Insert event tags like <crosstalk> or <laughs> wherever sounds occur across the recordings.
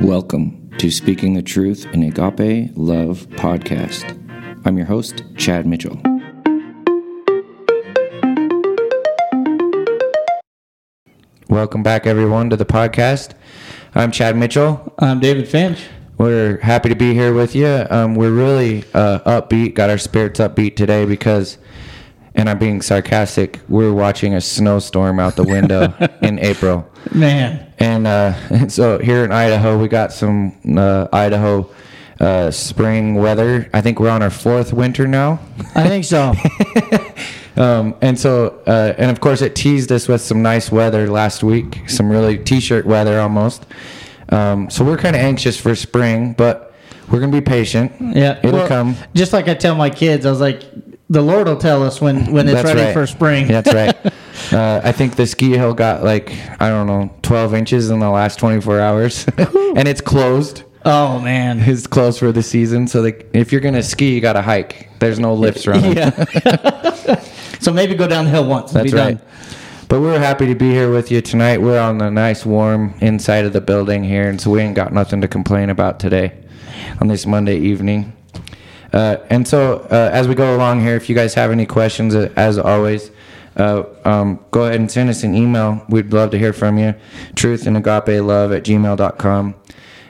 Welcome to Speaking the Truth in Agape Love podcast. I'm your host, Chad Mitchell. Welcome back, everyone, to the podcast. I'm Chad Mitchell. I'm David Finch. We're happy to be here with you. Um, we're really uh, upbeat, got our spirits upbeat today because, and I'm being sarcastic, we're watching a snowstorm out the window <laughs> in April. Man. And, uh, and <laughs> so here in Idaho, we got some uh, Idaho uh, spring weather. I think we're on our fourth winter now. I think so. <laughs> Um, and so, uh, and of course, it teased us with some nice weather last week, some really t-shirt weather almost. Um, so we're kind of anxious for spring, but we're gonna be patient. yeah. it'll Well, come. Just like I tell my kids, I was like, the Lord will tell us when, when it's That's ready right. for spring. That's right. <laughs> Uh, I think the ski hill got like I don't know, 12 inches in the last 24 hours, <laughs> and it's closed. Oh, man. It's closed for the season. So the, if you're gonna ski, you gotta hike. There's no lifts running. Yeah. <laughs> so maybe go down the hill once That's be right. done. But we're happy to be here with you tonight. We're on the nice, warm inside of the building here, and so we ain't got nothing to complain about today on this Monday evening. Uh, and so, uh, as we go along here, if you guys have any questions, uh, as always, uh, um, go ahead and send us an email. We'd love to hear from you. Truth and agape love at gmail.com.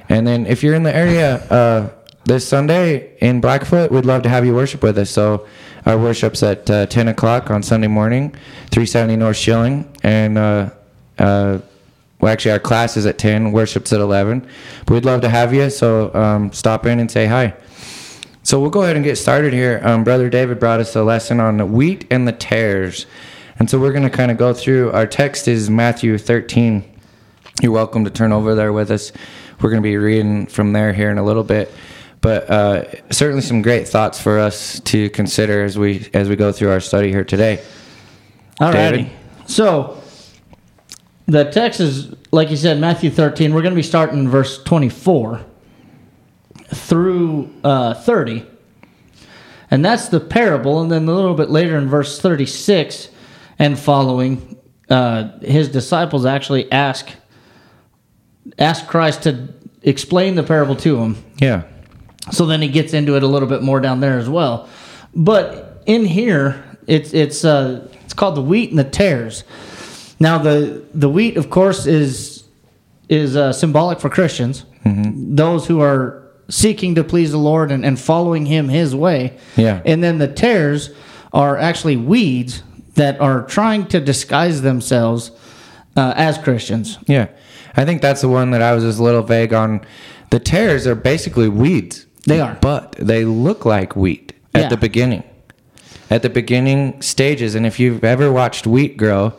And then, if you're in the area uh, this Sunday in Blackfoot, we'd love to have you worship with us. So, our worship's at uh, 10 o'clock on Sunday morning, 370 North Shilling. And well, actually, our class is at 10, worship's at 11. But we'd love to have you, so um, stop in and say hi. So we'll go ahead and get started here. Um, Brother David brought us a lesson on the wheat and the tares. And so we're going to kind of go through. Our text is Matthew 13. You're welcome to turn over there with us. We're going to be reading from there here in a little bit. But uh, certainly some great thoughts for us to consider as we as we go through our study here today. All righty. So the text is, like you said, Matthew 13. We're going to be starting in verse 24 through uh, 30. And that's the parable. And then a little bit later in verse 36 and following, uh, his disciples actually ask, ask Christ to explain the parable to them. Yeah. So then he gets into it a little bit more down there as well. But in here, it's it's uh, it's called the wheat and the tares. Now the the wheat, of course, is is uh, symbolic for Christians, those who are seeking to please the Lord and, and following Him His way. Yeah. And then the tares are actually weeds that are trying to disguise themselves uh, as Christians. Yeah, I think that's the one that I was just a little vague on. The tares are basically weeds. They are. but they look like wheat at Yeah. the beginning. At the beginning stages, and if you've ever watched wheat grow,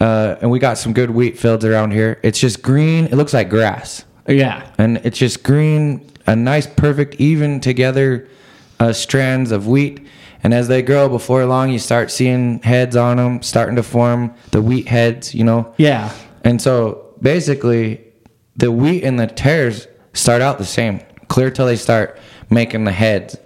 uh, and we got some good wheat fields around here, it's just green. It looks like grass, Yeah. and it's just green, a nice, perfect, even together uh, strands of wheat. And as they grow, before long, you start seeing heads on them starting to form the wheat heads. You know, Yeah. and so basically, the wheat and the tares start out the same, clear till they start making the heads.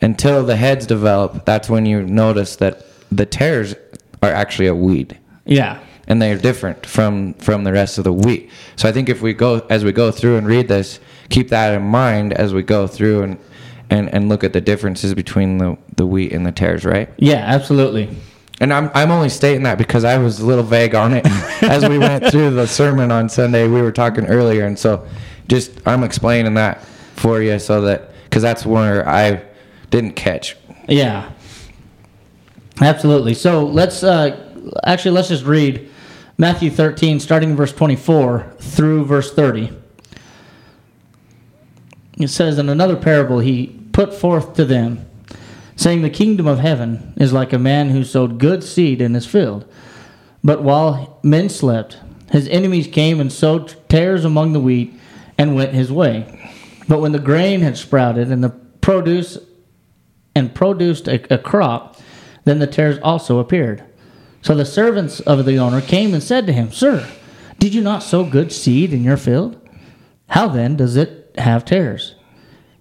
Until the heads develop, that's when you notice that the tares are actually a weed, Yeah. And they're different from from the rest of the wheat. So I think if we go as we go through and read this, keep that in mind as we go through and and, and look at the differences between the, the wheat and the tares, right? Yeah. Absolutely. And I'm I'm only stating that because I was a little vague on it <laughs> as we went through the sermon on Sunday. We were talking earlier, and so just I'm explaining that for you so that because that's where I didn't catch. Yeah. Absolutely. So let's uh, actually let's just read Matthew 13, starting in verse 24 through verse 30. It says, In another parable, he put forth to them, saying, The kingdom of heaven is like a man who sowed good seed in his field. But while men slept, his enemies came and sowed tares among the wheat and went his way. But when the grain had sprouted and the produce and produced a, a crop, then the tares also appeared. So the servants of the owner came and said to him, Sir, did you not sow good seed in your field? How then does it have tares?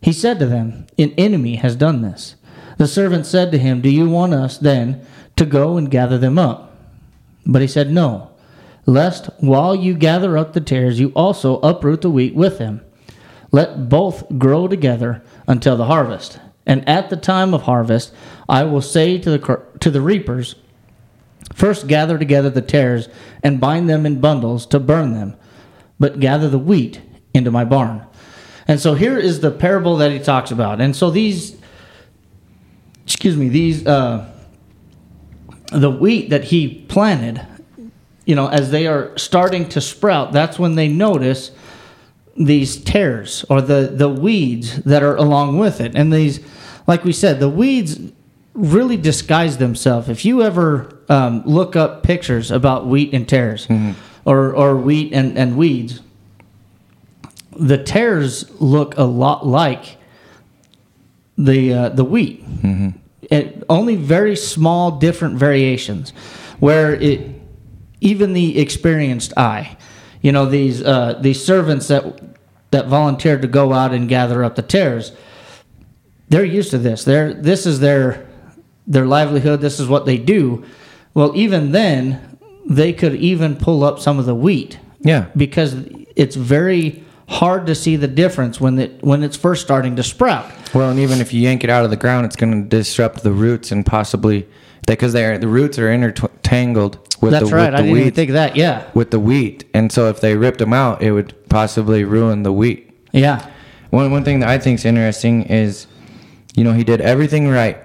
He said to them, An enemy has done this. The servant said to him, Do you want us then to go and gather them up? But he said, No, lest while you gather up the tares, you also uproot the wheat with them. Let both grow together until the harvest. And at the time of harvest, I will say to the to the reapers, First gather together the tares and bind them in bundles to burn them, but gather the wheat into my barn. And so here is the parable that he talks about. And so these, excuse me, these, uh, the wheat that he planted, you know, as they are starting to sprout, that's when they notice these tares or the, the weeds that are along with it. And these, like we said, the weeds really disguise themselves. If you ever um, look up pictures about wheat and tares or, or wheat and, and weeds, the tares look a lot like the uh, the wheat. It, only very small different variations, where it even the experienced eye, you know these uh, these servants that that volunteered to go out and gather up the tares, they're used to this. They're this is their their livelihood. This is what they do. Well, even then, they could even pull up some of the wheat Yeah. because it's very hard to see the difference when it when it's first starting to sprout. Well, and even if you yank it out of the ground, it's going to disrupt the roots and possibly because they're the roots are intertangled with That's the right. with I the didn't wheat even think of that. Yeah. with the wheat, and so if they ripped them out, it would possibly ruin the wheat. Yeah. One one thing that I think is interesting is, you know, he did everything right,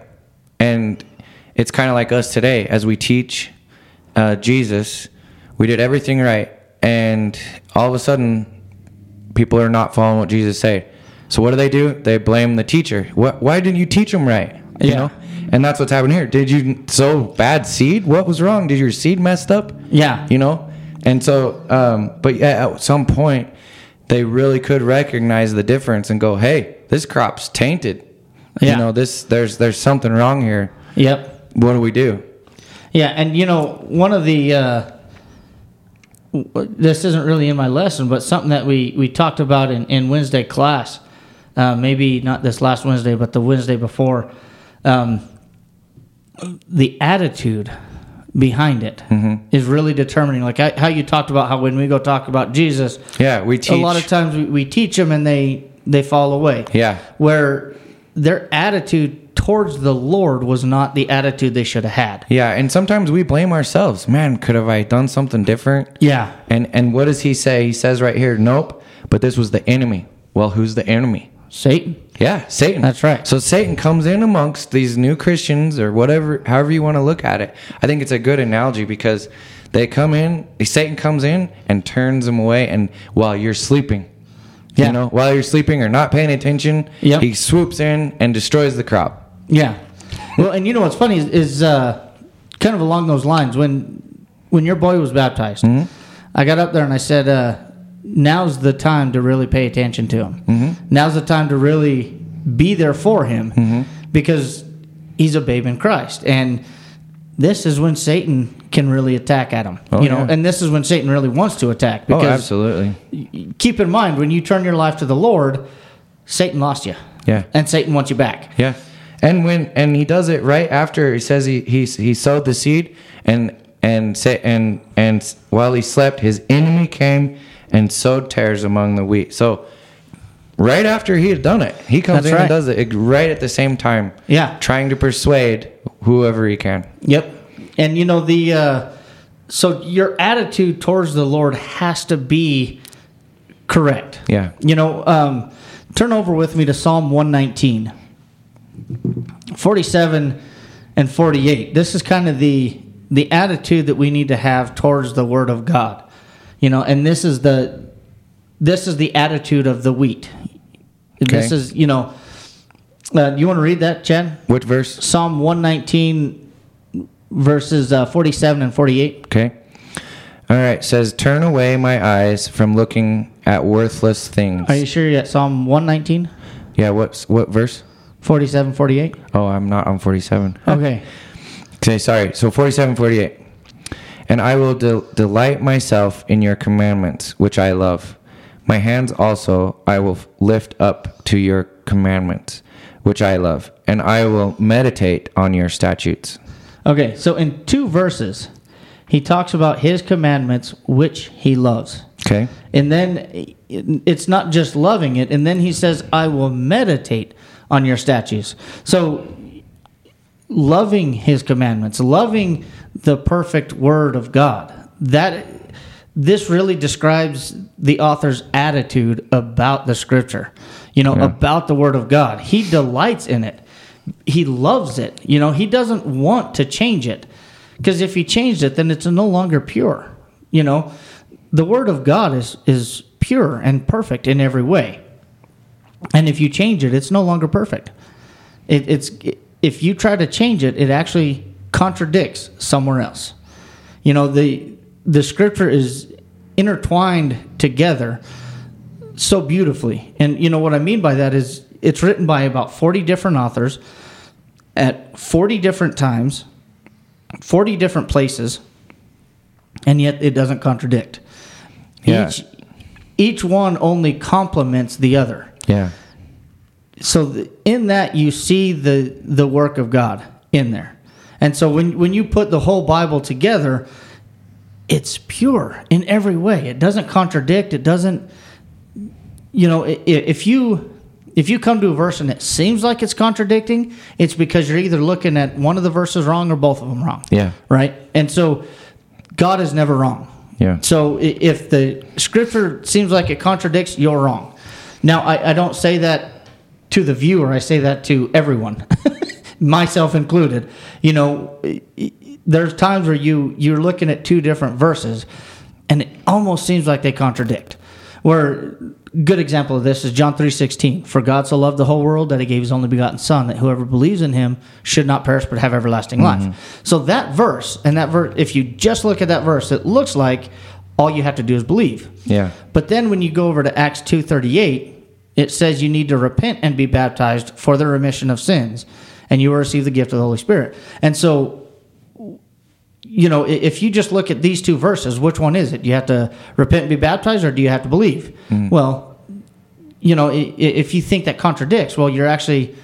and it's kind of like us today as we teach uh, Jesus. We did everything right, and all of a sudden, people are not following what Jesus said. So what do they do? They blame the teacher. What? Why didn't you teach them right? You Yeah. know, and that's what's happening here. Did you sow bad seed? What was wrong? Did your seed messed up? Yeah. you know and so um, but yeah at some point they really could recognize the difference and go hey this crop's tainted Yeah. you know this there's there's something wrong here Yep. what do we do Yeah, and you know, one of the uh, this isn't really in my lesson, but something that we we talked about in in Wednesday class, uh, maybe not this last Wednesday, but the Wednesday before, um, the attitude behind it is really determining. Like I, how you talked about how when we go talk about Jesus, yeah we teach a lot of times we, we teach them and they they fall away. yeah where their attitude towards the Lord was not the attitude they should have had. yeah and sometimes we blame ourselves man could have i done something different Yeah. and and what does he say he says right here nope but this was the enemy well who's the enemy Satan. Yeah, Satan. That's right. So Satan comes in amongst these new Christians or whatever, however you want to look at it. I think it's a good analogy because they come in, Satan comes in and turns them away, and while you're sleeping, Yeah. you know, while you're sleeping or not paying attention, Yep. he swoops in and destroys the crop. Yeah. Well, and you know what's funny is, is uh, kind of along those lines when when your boy was baptized, I got up there and I said, uh, "Now's the time to really pay attention to him. Now's the time to really be there for him because he's a babe in Christ, and this is when Satan can really attack at him. Oh, you know, yeah. and this is when Satan really wants to attack Oh, because absolutely. keep in mind when you turn your life to the Lord, Satan lost you. Yeah. And Satan wants you back. Yeah. And when and he does it right after he says he he, he sowed the seed and and say and and while he slept his enemy came and sowed tares among the wheat. So right after he had done it, he comes That's in right. and does it right at the same time. Yeah. Trying to persuade whoever he can. Yep. And you know the uh, so your attitude towards the Lord has to be correct. Yeah. You know, um, turn over with me to Psalm 119, 47 and 48. This is kind of the the attitude that we need to have towards the Word of God. You know, and this is the this is the attitude of the wheat. Okay. This is you know. Uh, you want to read that, Chad? Which verse? Psalm 119, verses uh, 47 and 48. Okay. All right. Says, "Turn away my eyes from looking at worthless things." Are you sure you're at Psalm 119, yeah. What's what verse? 47, 48? Oh, I'm not on 47. <laughs> Okay. Okay, sorry. So 47, 48. And I will del- delight myself in your commandments, which I love. My hands also I will lift up to your commandments, which I love. And I will meditate on your statutes. Okay, so in two verses, he talks about his commandments, which he loves. Okay. And then it's not just loving it. And then he says, I will meditate on your statutes. So loving his commandments, loving the perfect word of God, that this really describes the author's attitude about the scripture, you know, Yeah. about the word of God. He delights in it. He loves it. You know, he doesn't want to change it. Because if he changed it, then it's no longer pure. You know, the word of God is is pure and perfect in every way. And if you change it, it's no longer perfect. It, it's if you try to change it, it actually contradicts somewhere else. You know the the scripture is intertwined together so beautifully, and you know what I mean by that is it's written by about forty different authors at forty different times, forty different places, and yet it doesn't contradict. Yeah. Each each one only complements the other Yeah. so in that you see the the work of God in there. And so when when you put the whole Bible together, it's pure in every way. It doesn't contradict, it doesn't you know, if you if you come to a verse and it seems like it's contradicting, it's because you're either looking at one of the verses wrong or both of them wrong. Yeah. Right? And so God is never wrong. Yeah. So if the scripture seems like it contradicts, you're wrong. Now, I, I don't say that to the viewer, I say that to everyone, <laughs> myself included. You know, there's times where you, you're looking at two different verses and it almost seems like they contradict. Where good example of this is John 3:16. For God so loved the whole world that he gave his only begotten son that whoever believes in him should not perish but have everlasting mm-hmm. life. So that verse and that verse if you just look at that verse it looks like all you have to do is believe. Yeah. But then when you go over to Acts 2:38, it says you need to repent and be baptized for the remission of sins and you will receive the gift of the Holy Spirit. And so you know, if you just look at these two verses, which one is it? You have to repent and be baptized or do you have to believe? Well, you know, if you think that contradicts, well, you're actually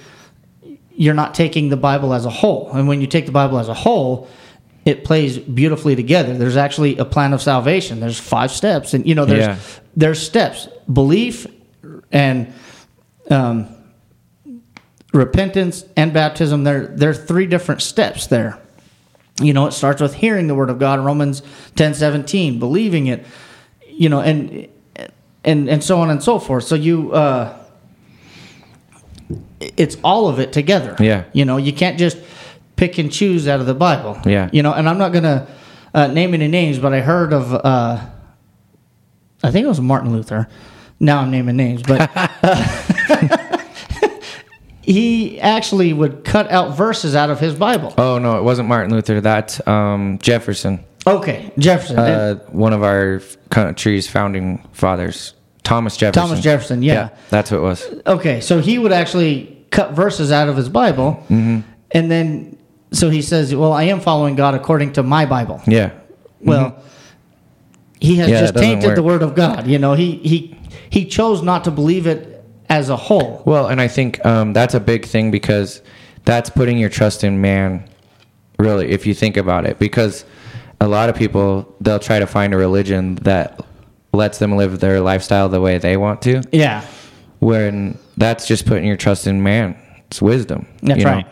you're not taking the Bible as a whole. And when you take the Bible as a whole, it plays beautifully together. There's actually a plan of salvation. There's five steps, and you know, there's Yeah. there's steps: belief and um, repentance and baptism. There there are three different steps there. You know, it starts with hearing the word of God, Romans ten seventeen, believing it. You know, and and and so on and so forth. So you. Uh, it's all of it together. Yeah. You know, you can't just pick and choose out of the Bible. Yeah. You know, and I'm not going to uh, name any names, but I heard of, uh, I think it was Martin Luther. Now I'm naming names, but uh, <laughs> <laughs> he actually would cut out verses out of his Bible. Oh no, it wasn't Martin Luther. That's um, Jefferson, Okay, Jefferson. uh, one of our country's founding fathers, Thomas Jefferson. Thomas Jefferson, yeah. that's what it was. Okay, so he would actually cut verses out of his Bible, Mm-hmm. and then so he says, "Well, I am following God according to my Bible." Yeah, Well, he has Mm-hmm. Yeah, just tainted the word of God. You know, he he he chose not to believe it as a whole. Well, and I think um, that's a big thing because that's putting your trust in man, really, if you think about it. Because a lot of people, they'll try to find a religion that lets them live their lifestyle the way they want to, Yeah, when that's just putting your trust in man. It's wisdom. That's you know? right.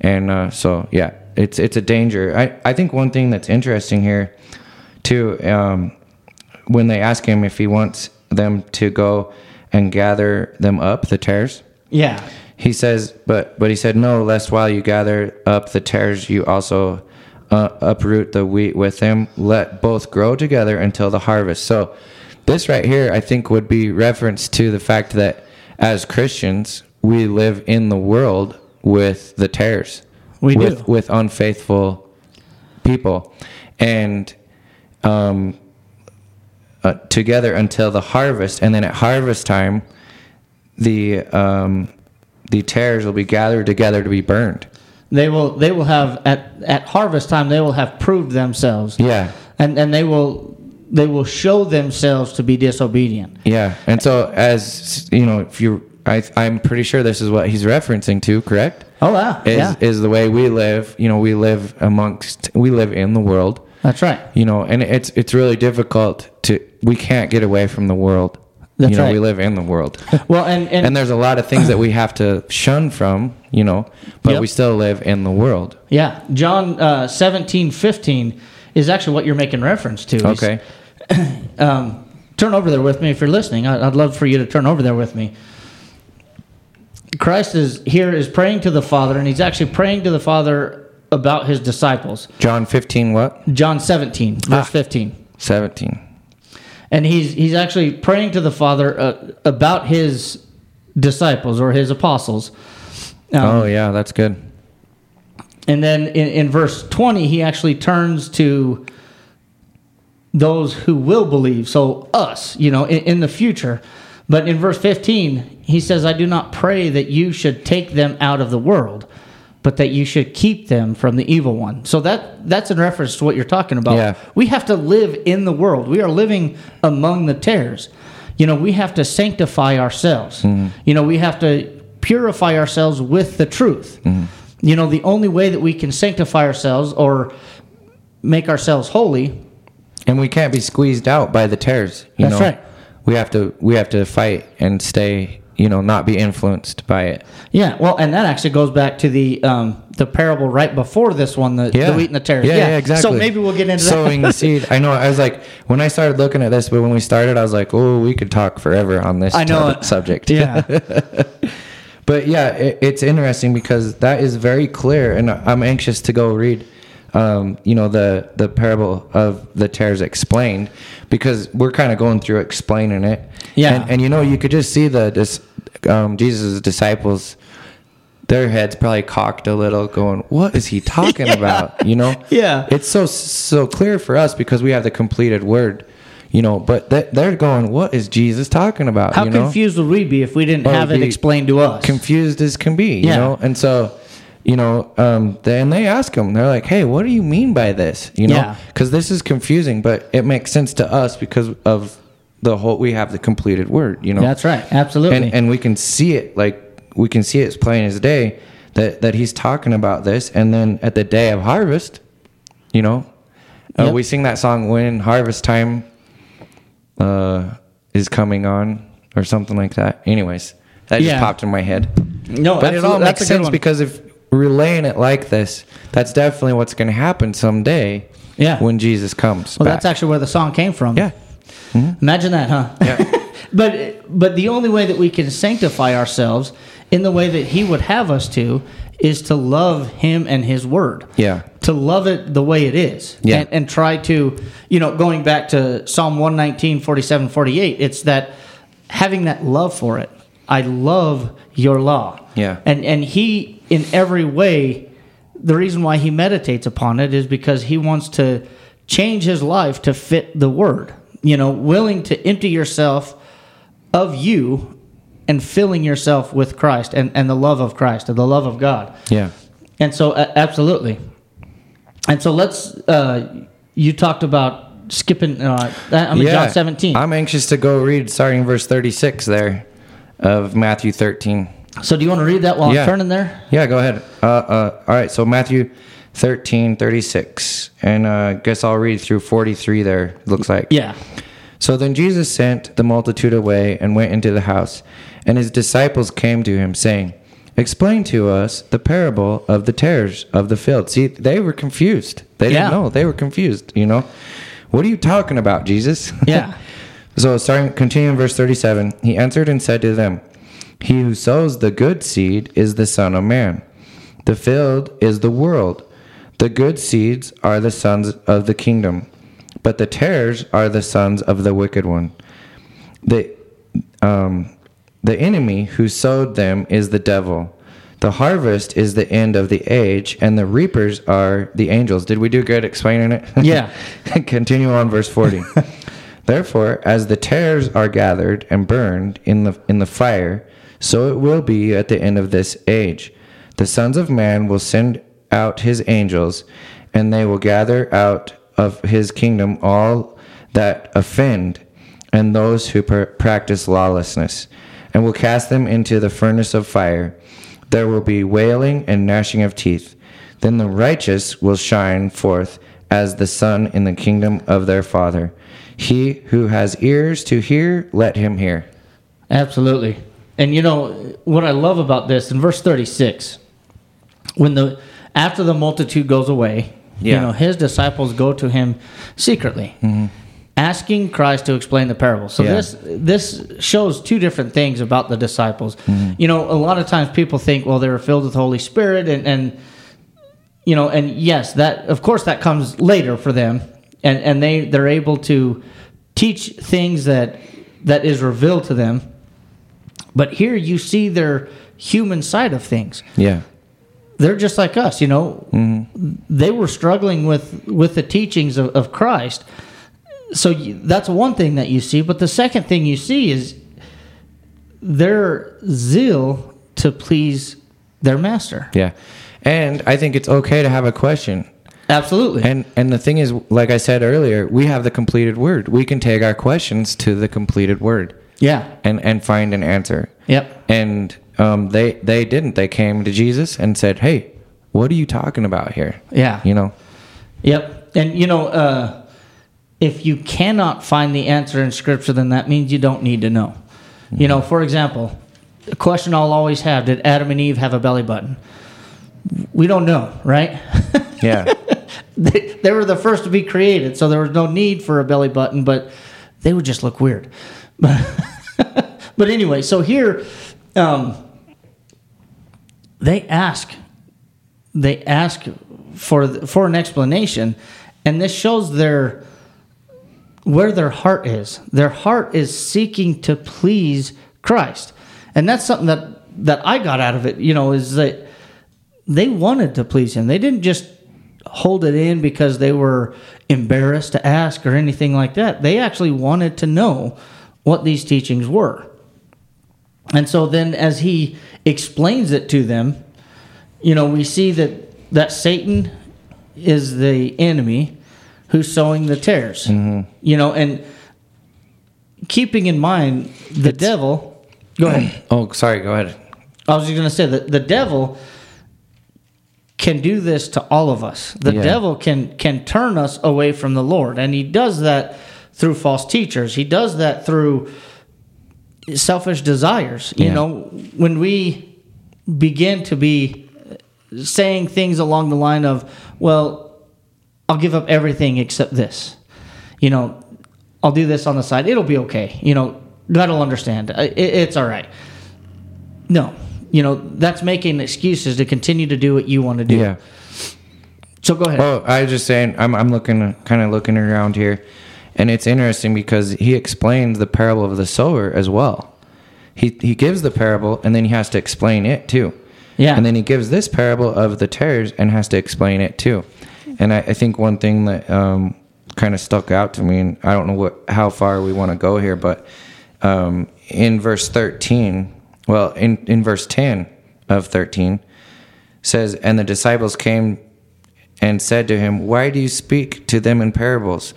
And uh, so, yeah, it's it's a danger. I, I think one thing that's interesting here, too, um, when they ask him if he wants them to go and gather them up, the tares, yeah, he says, but but he said no. Lest while you gather up the tares, you also uh, uproot the wheat with them. Let both grow together until the harvest. So this right here, I think, would be reference to the fact that as Christians, we live in the world with the tares. We with, do. with unfaithful people, and um, uh, together until the harvest, and then at harvest time, the um, the tares will be gathered together to be burned. they will they will have at at harvest time they will have proved themselves. Yeah, and and they will they will show themselves to be disobedient. yeah. And so, as you know, if you, I, I'm pretty sure this is what he's referencing to. Correct? Oh wow, Is yeah, is the way we live? You know, we live amongst, we live in the world, That's right. You know, and it's it's really difficult to we can't get away from the world. That's you know, right. we live in the world. <laughs> Well, and and, and there's a lot of things that we <clears throat> have to shun from, you know, but Yep. we still live in the world. yeah, John uh, 17, 15 is actually what you're making reference to. Okay. <clears throat> um, turn over there with me if you're listening. I- I'd love for you to turn over there with me. Christ is here is praying to the Father, and he's actually praying to the Father about his disciples. John 15 what? John 17, verse Ah. 15. 17. and he's he's actually praying to the Father uh, about his disciples or his apostles. Um, oh yeah, that's good. And then in, in verse 20, he actually turns to those who will believe, so us, you know, in, in the future. But in verse 15, he says, I do not pray that you should take them out of the world, but that you should keep them from the evil one. So that that's in reference to what you're talking about. Yeah. We have to live in the world. We are living among the tares. You know, we have to sanctify ourselves. Mm-hmm. You know, we have to purify ourselves with the truth. Mm-hmm. You know, the only way that we can sanctify ourselves or make ourselves holy, And we can't be squeezed out by the tares. You That's know? right. We have to we have to fight and stay, you know, not be influenced by it. yeah. Well, and that actually goes back to the um, the parable right before this one, the, Yeah. the wheat and the tares. Yeah, yeah, exactly. So maybe we'll get into Sowing that. <laughs> the seed. I know. I was like, when I started looking at this, but when we started, I was like, oh, we could talk forever on this I know subject. yeah. <laughs> But yeah, it, it's interesting because that is very clear, and I'm anxious to go read, um, you know, the the parable of the tares explained, because we're kind of going through explaining it. Yeah. and, and you know, you could just see the dis, um, Jesus' disciples. Their heads probably cocked a little, going, "What is he <laughs> talking about?" You know, Yeah. It's so so clear for us because we have the completed word, you know. But they, they're going, "What is Jesus talking about?" How you know? confused would we be if we didn't have it explained to us? confused as can be, you know? And so, you know, um, then they ask him, they're like, hey, what do you mean by this? You know, Yeah. because this is confusing, but it makes sense to us because of the whole, we have the completed word, you know? That's right. Absolutely. and, and we can see it, like, we can see it as plain as day that, that he's talking about this. And then at the day of harvest, you know, uh, Yep. we sing that song, when harvest time uh, is coming on or something like that. Anyways, that just popped in my head. no, But it all makes That's a good sense because if relaying it like this, that's definitely what's going to happen someday. Yeah. When Jesus comes. well, back. that's actually where the song came from. yeah. Mm-hmm. Imagine that, huh? Yeah. <laughs> but but the only way that we can sanctify ourselves in the way that He would have us to is to love Him and His Word. Yeah. To love it the way it is. Yeah. And, and try to, you know, going back to Psalm 119, 47, 48, it's that having that love for it. I love your law. Yeah. And and He in every way the reason why he meditates upon it is because he wants to change his life to fit the word. You know, willing to empty yourself of you and filling yourself with Christ and, and the love of Christ and the love of God. Yeah. And so, uh, absolutely. And so, let's. Uh, you talked about skipping. Uh, I mean, John seventeen. I'm anxious to go read starting verse 36 there of Matthew 13. So, do you want to read that while Yeah. I'm turning there? Yeah, go ahead. Uh, uh, all right, so Matthew 13, 36. And uh, guess I'll read through 43 there, looks like. Yeah. So then Jesus sent the multitude away and went into the house. And his disciples came to him, saying, Explain to us the parable of the tares of the field. See, they were confused. They Yeah. didn't know. They were confused, you know? What are you talking about, Jesus? Yeah. <laughs> so starting continuing verse 37, he answered and said to them, He who sows the good seed is the Son of Man. The field is the world. The good seeds are the sons of the kingdom, but the tares are the sons of the wicked one. The um, the enemy who sowed them is the devil. The harvest is the end of the age, and the reapers are the angels. Did we do good explaining it? Yeah. <laughs> Continue on verse 40. <laughs> Therefore, as the tares are gathered and burned in the in the fire, so it will be at the end of this age. The sons of man will send out his angels, and they will gather out of his kingdom all that offend and those who per- practice lawlessness, and will cast them into the furnace of fire. There will be wailing and gnashing of teeth. Then the righteous will shine forth as the sun in the kingdom of their father. He who has ears to hear, let him hear. Absolutely. And you know what I love about this in verse 36 when the after the multitude goes away, you know, his disciples go to him secretly. Asking Christ to explain the parable. So Yeah. this this shows two different things about the disciples. Mm-hmm. You know, a lot of times people think, well, they were filled with the Holy Spirit, and, and you know, and yes, that of course that comes later for them, and and they they're able to teach things that that is revealed to them. But here you see their human side of things. Yeah. They're just like us, you know. Mm-hmm. They were struggling with with the teachings of, of Christ. So you, that's one thing that you see. But the second thing you see is their zeal to please their master. Yeah. And I think it's okay to have a question. Absolutely. And and the thing is, like I said earlier, we have the completed word. We can take our questions to the completed word yeah. and and find an answer. Yep. And um, they they didn't. They came to Jesus and said, "Hey, what are you talking about here?" Yeah. You know. Yep. And you know, uh, if you cannot find the answer in Scripture, then that means you don't need to know. You know, for example, a question I'll always have: Did Adam and Eve have a belly button? We don't know, right? <laughs> Yeah. they, they were the first to be created, so there was no need for a belly button, but they would just look weird. but <laughs> <laughs> anyway, so here, um, they ask, they ask for for an explanation, and this shows their where their heart is. Their heart is seeking to please Christ, and that's something that that I got out of it. You know, is that they wanted to please Him. They didn't just hold it in because they were embarrassed to ask or anything like that. They actually wanted to know what these teachings were. And so then as he explains it to them, you know, we see that that Satan is the enemy who's sowing the tares. Mm-hmm. You know, and keeping in mind the devil go ahead. <clears throat> oh, sorry. Go ahead. I was just going to say that the devil can do this to all of us. The Yeah. devil can can turn us away from the Lord, and he does that through false teachers. He does that through selfish desires. You Yeah. know, when we begin to be saying things along the line of, "Well, I'll give up everything except this," you know, I'll do this on the side. It'll be okay. You know, God will understand. It's all right. No, you know that's making excuses to continue to do what you want to do. Yeah. So go ahead. Well, I was just saying, I'm, I'm looking, kind of looking around here, and it's interesting because he explains the parable of the sower as well. He he gives the parable, and then he has to explain it too. Yeah. And then he gives this parable of the tares and has to explain it too. And I, I think one thing that um, kind of stuck out to me, and I don't know what how far we want to go here, but um, in verse 13, well, in, in verse 10 of 13, says, And the disciples came and said to him, Why do you speak to them in parables?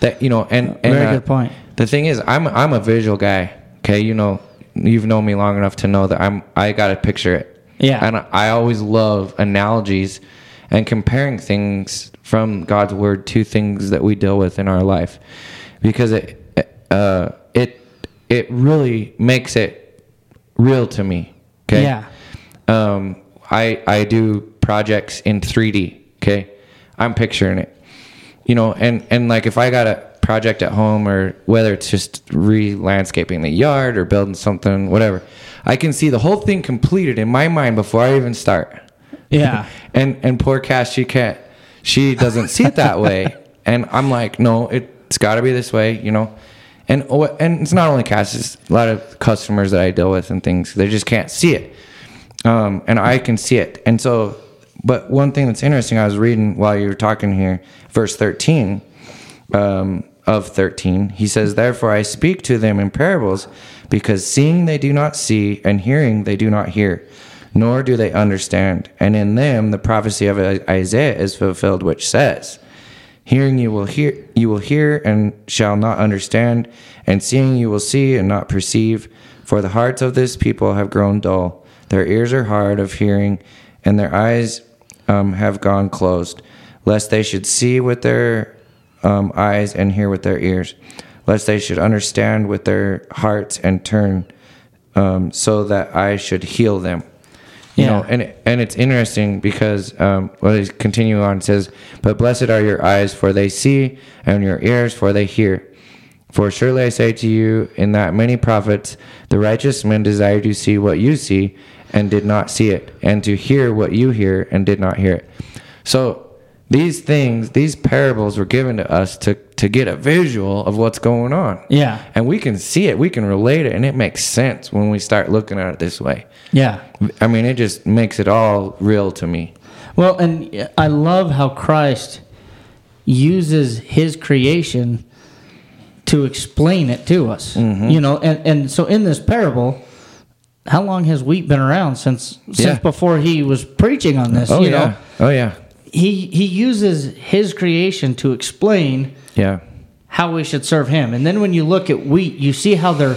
That, you know, and, and Very uh, good point. The thing is, I'm, I'm a visual guy. Okay. You know, you've known me long enough to know that I'm, I got to picture it. Yeah. And I always love analogies and comparing things from God's word to things that we deal with in our life because it, uh, it, it really makes it real to me. Okay Yeah. um, I I do projects in 3D. Okay, I'm picturing it. You know, and and like if I got a project at home or whether it's just re-landscaping the yard or building something, whatever, I can see the whole thing completed in my mind before I even start. Yeah. <laughs> And and poor Cass, she can't, she doesn't see it that way. <laughs> And I'm like, no, it's got to be this way, you know. And oh, and it's not only Cass, it's a lot of customers that I deal with and things. They just can't see it, um, and I can see it. And so, but one thing that's interesting, I was reading while you were talking here, verse 13 um, of 13. He says, "Therefore I speak to them in parables, because seeing they do not see, and hearing they do not hear." nor do they understand. And in them the prophecy of Isaiah is fulfilled, which says, Hearing you will hear you will hear and shall not understand, and seeing you will see and not perceive, for the hearts of this people have grown dull, their ears are hard of hearing, and their eyes um, have gone closed, lest they should see with their um, eyes and hear with their ears, lest they should understand with their hearts and turn, um, so that I should heal them. You Yeah. know, and and it's interesting because um, well, it continue on it says, but blessed are your eyes, for they see, and your ears, for they hear. For surely I say to you, in that many prophets, the righteous men desire to see what you see, and did not see it, and to hear what you hear, and did not hear it. So these things, these parables, were given to us to to get a visual of what's going on. Yeah. and we can see it, we can relate it, and it makes sense when we start looking at it this way. Yeah. I mean, it just makes it all real to me. Well, and I love how Christ uses his creation to explain it to us. Mm-hmm. You know, and, and so in this parable, how long has wheat been around since since Yeah. before he was preaching on this? Oh you yeah, know, oh yeah, he he uses his creation to explain yeah, how we should serve him. And then when you look at wheat, you see how they're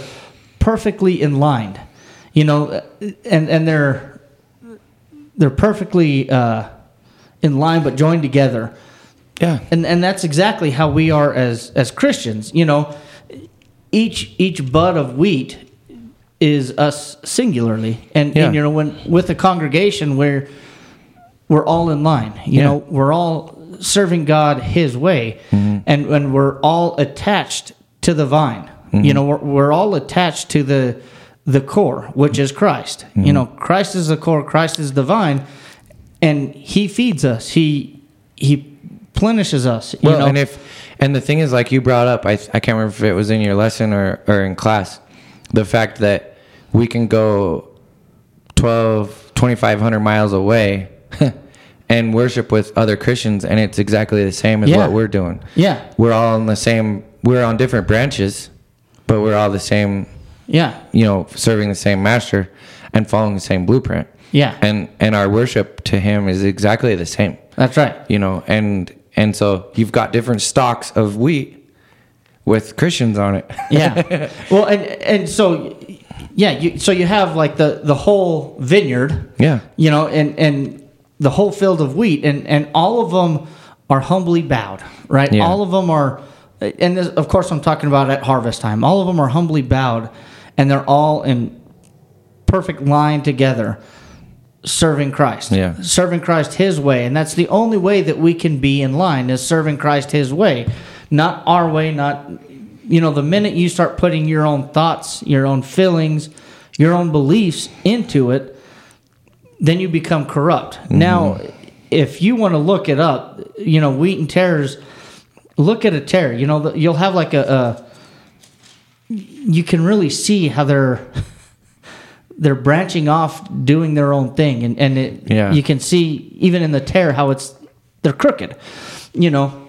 perfectly in line. You know, and and they're they're perfectly uh, in line but joined together. yeah, And and that's exactly how we are as as Christians. You know, each each bud of wheat is us singularly. And, Yeah. and you know when with a congregation where we're all in line. You Yeah. know, we're all serving God His way, Mm-hmm. and and we're all attached to the vine. Mm-hmm. You know, we're, we're all attached to the the core, which is Christ. Mm-hmm. You know, Christ is the core. Christ is the vine, and He feeds us. He He plenishes us. You Well, know, and if and the thing is, like you brought up, I I can't remember if it was in your lesson or or in class, the fact that we can go 12, 2,500 miles away <laughs> and worship with other Christians, and it's exactly the same as Yeah. what we're doing. yeah, We're all in the same. We're on different branches, but we're all the same. yeah, You know, serving the same master and following the same blueprint. yeah. And and our worship to him is exactly the same. that's right. you know and and so you've got different stocks of wheat with christians on it yeah. <laughs> Well, and and so yeah, you so you have like the the whole vineyard, yeah you know, and and the whole field of wheat, and and all of them are humbly bowed, right? Yeah. All of them are, and this, of course I'm talking about at harvest time. All of them are humbly bowed, and they're all in perfect line together. Serving Christ, Yeah. serving Christ His way, and that's the only way that we can be in line is serving Christ His way, not our way, not you know, the minute you start putting your own thoughts, your own feelings, your own beliefs into it, then you become corrupt. Mm-hmm. Now, if you want to look it up, you know, wheat and tares, look at a tare. You know, you'll have like a, a you can really see how they're <laughs> they're branching off doing their own thing and and it, Yeah. you can see even in the tare how it's they're crooked you know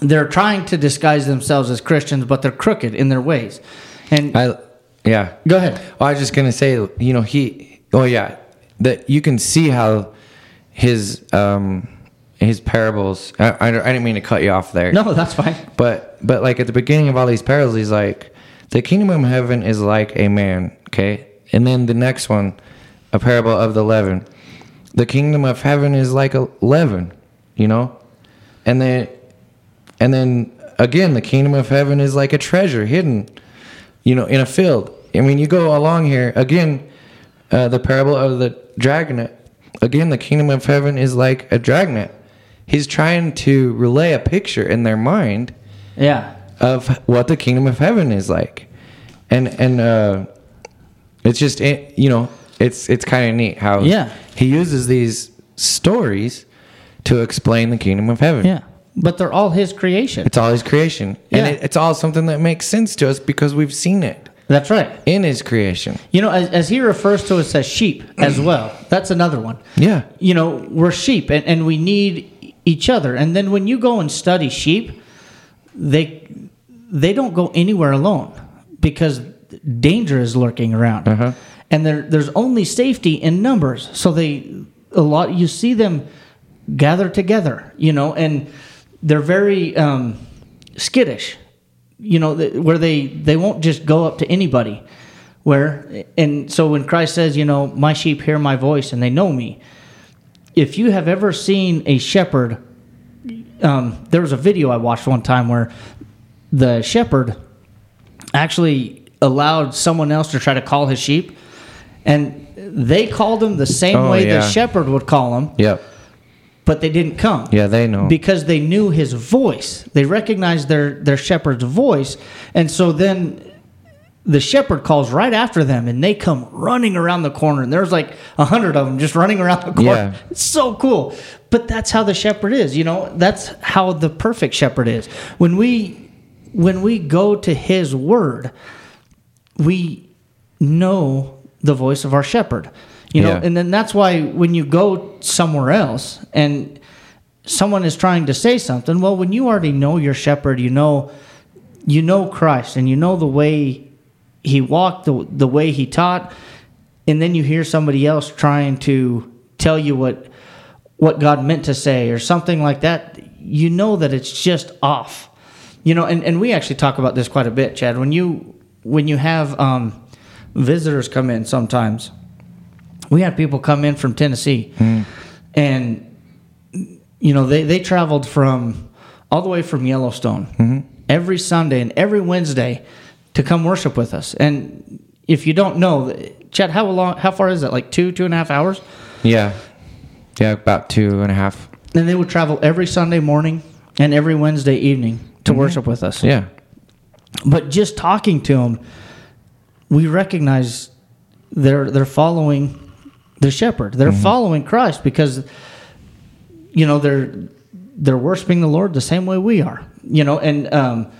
they're trying to disguise themselves as christians but they're crooked in their ways. And i yeah. Go ahead. Well, i was just gonna say you know he oh yeah that you can see how his um his parables I, I, I didn't mean to cut you off there. No that's fine. But but like at the beginning of all these parables, he's like, the kingdom of heaven is like a man. Okay, and then the next one, a parable of the leaven. The kingdom of heaven is like a leaven, you know, and then and then again, the kingdom of heaven is like a treasure hidden, you know, in a field. I mean, you go along here again. Uh, the parable of the dragnet. Again, the kingdom of heaven is like a dragnet. He's trying to relay a picture in their mind yeah of what the kingdom of heaven is like, and and uh, it's just you know it's it's kind of neat how Yeah. he uses these stories to explain the kingdom of heaven. yeah but they're all his creation. It's all his creation, Yeah. and it, it's all something that makes sense to us because we've seen it that's right. in his creation. you know as, as he refers to us as sheep as <clears throat> well that's another one. Yeah, you know we're sheep and, and we need each other. And then when you go and study sheep they they don't go anywhere alone because danger is lurking around. Uh-huh. and there there's only safety in numbers. So they a lot you see them gather together you know and they're very um, skittish you know th- where they they won't just go up to anybody where and so when christ says you know my sheep hear my voice and they know me if you have ever seen a shepherd um, there was a video I watched one time where the shepherd actually allowed someone else to try to call his sheep, and they called him the same Oh, way yeah. the shepherd would call him, Yep. But they didn't come. Yeah, they know. because they knew his voice. They recognized their their shepherd's voice, and so then the shepherd calls right after them, and they come running around the corner. And there's like a hundred of them just running around the corner. Yeah. <laughs> It's so cool. But that's how the shepherd is. You know, that's how the perfect shepherd is. When we when we go to his word, we know the voice of our shepherd. You know, Yeah. and then that's why when you go somewhere else and someone is trying to say something, well, when you already know your shepherd, you know you know Christ and you know the way he walked, the the way he taught, and then you hear somebody else trying to tell you what what God meant to say or something like that, you know that it's just off. You know, and, and we actually talk about this quite a bit, Chad. When you when you have um, visitors come in sometimes, we had people come in from Tennessee, hmm. and you know they they traveled from all the way from Yellowstone hmm. every Sunday and every Wednesday to come worship with us. And if you don't know, Chad, how long, how far is that? Like two, two and a half hours? yeah. Yeah, about two and a half. And they would travel every Sunday morning and every Wednesday evening to hmm. worship with us. Yeah. But just talking to them, we recognize they're they're following the shepherd. They're following Christ because you know they're they're worshiping the Lord the same way we are. You know, and um,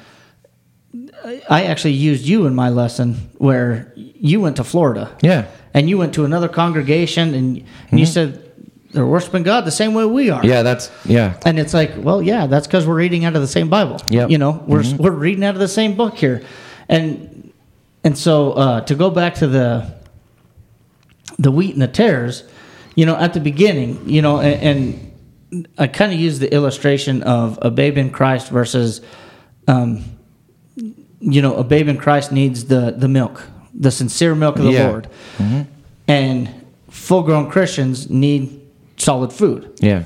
I actually used you in my lesson where you went to Florida Yeah. and you went to another congregation and, and you said they're worshiping God the same way we are. Yeah, that's yeah. And it's like, well, yeah, that's because we're reading out of the same Bible. Yeah, You know, we're we're reading out of the same book here, and and so uh, to go back to the the wheat and the tares, you know, at the beginning, you know, and, and I kind of use the illustration of a babe in Christ versus, um, you know, a babe in Christ needs the the milk, the sincere milk of the Yeah. Lord, and full grown Christians need solid food. Yeah.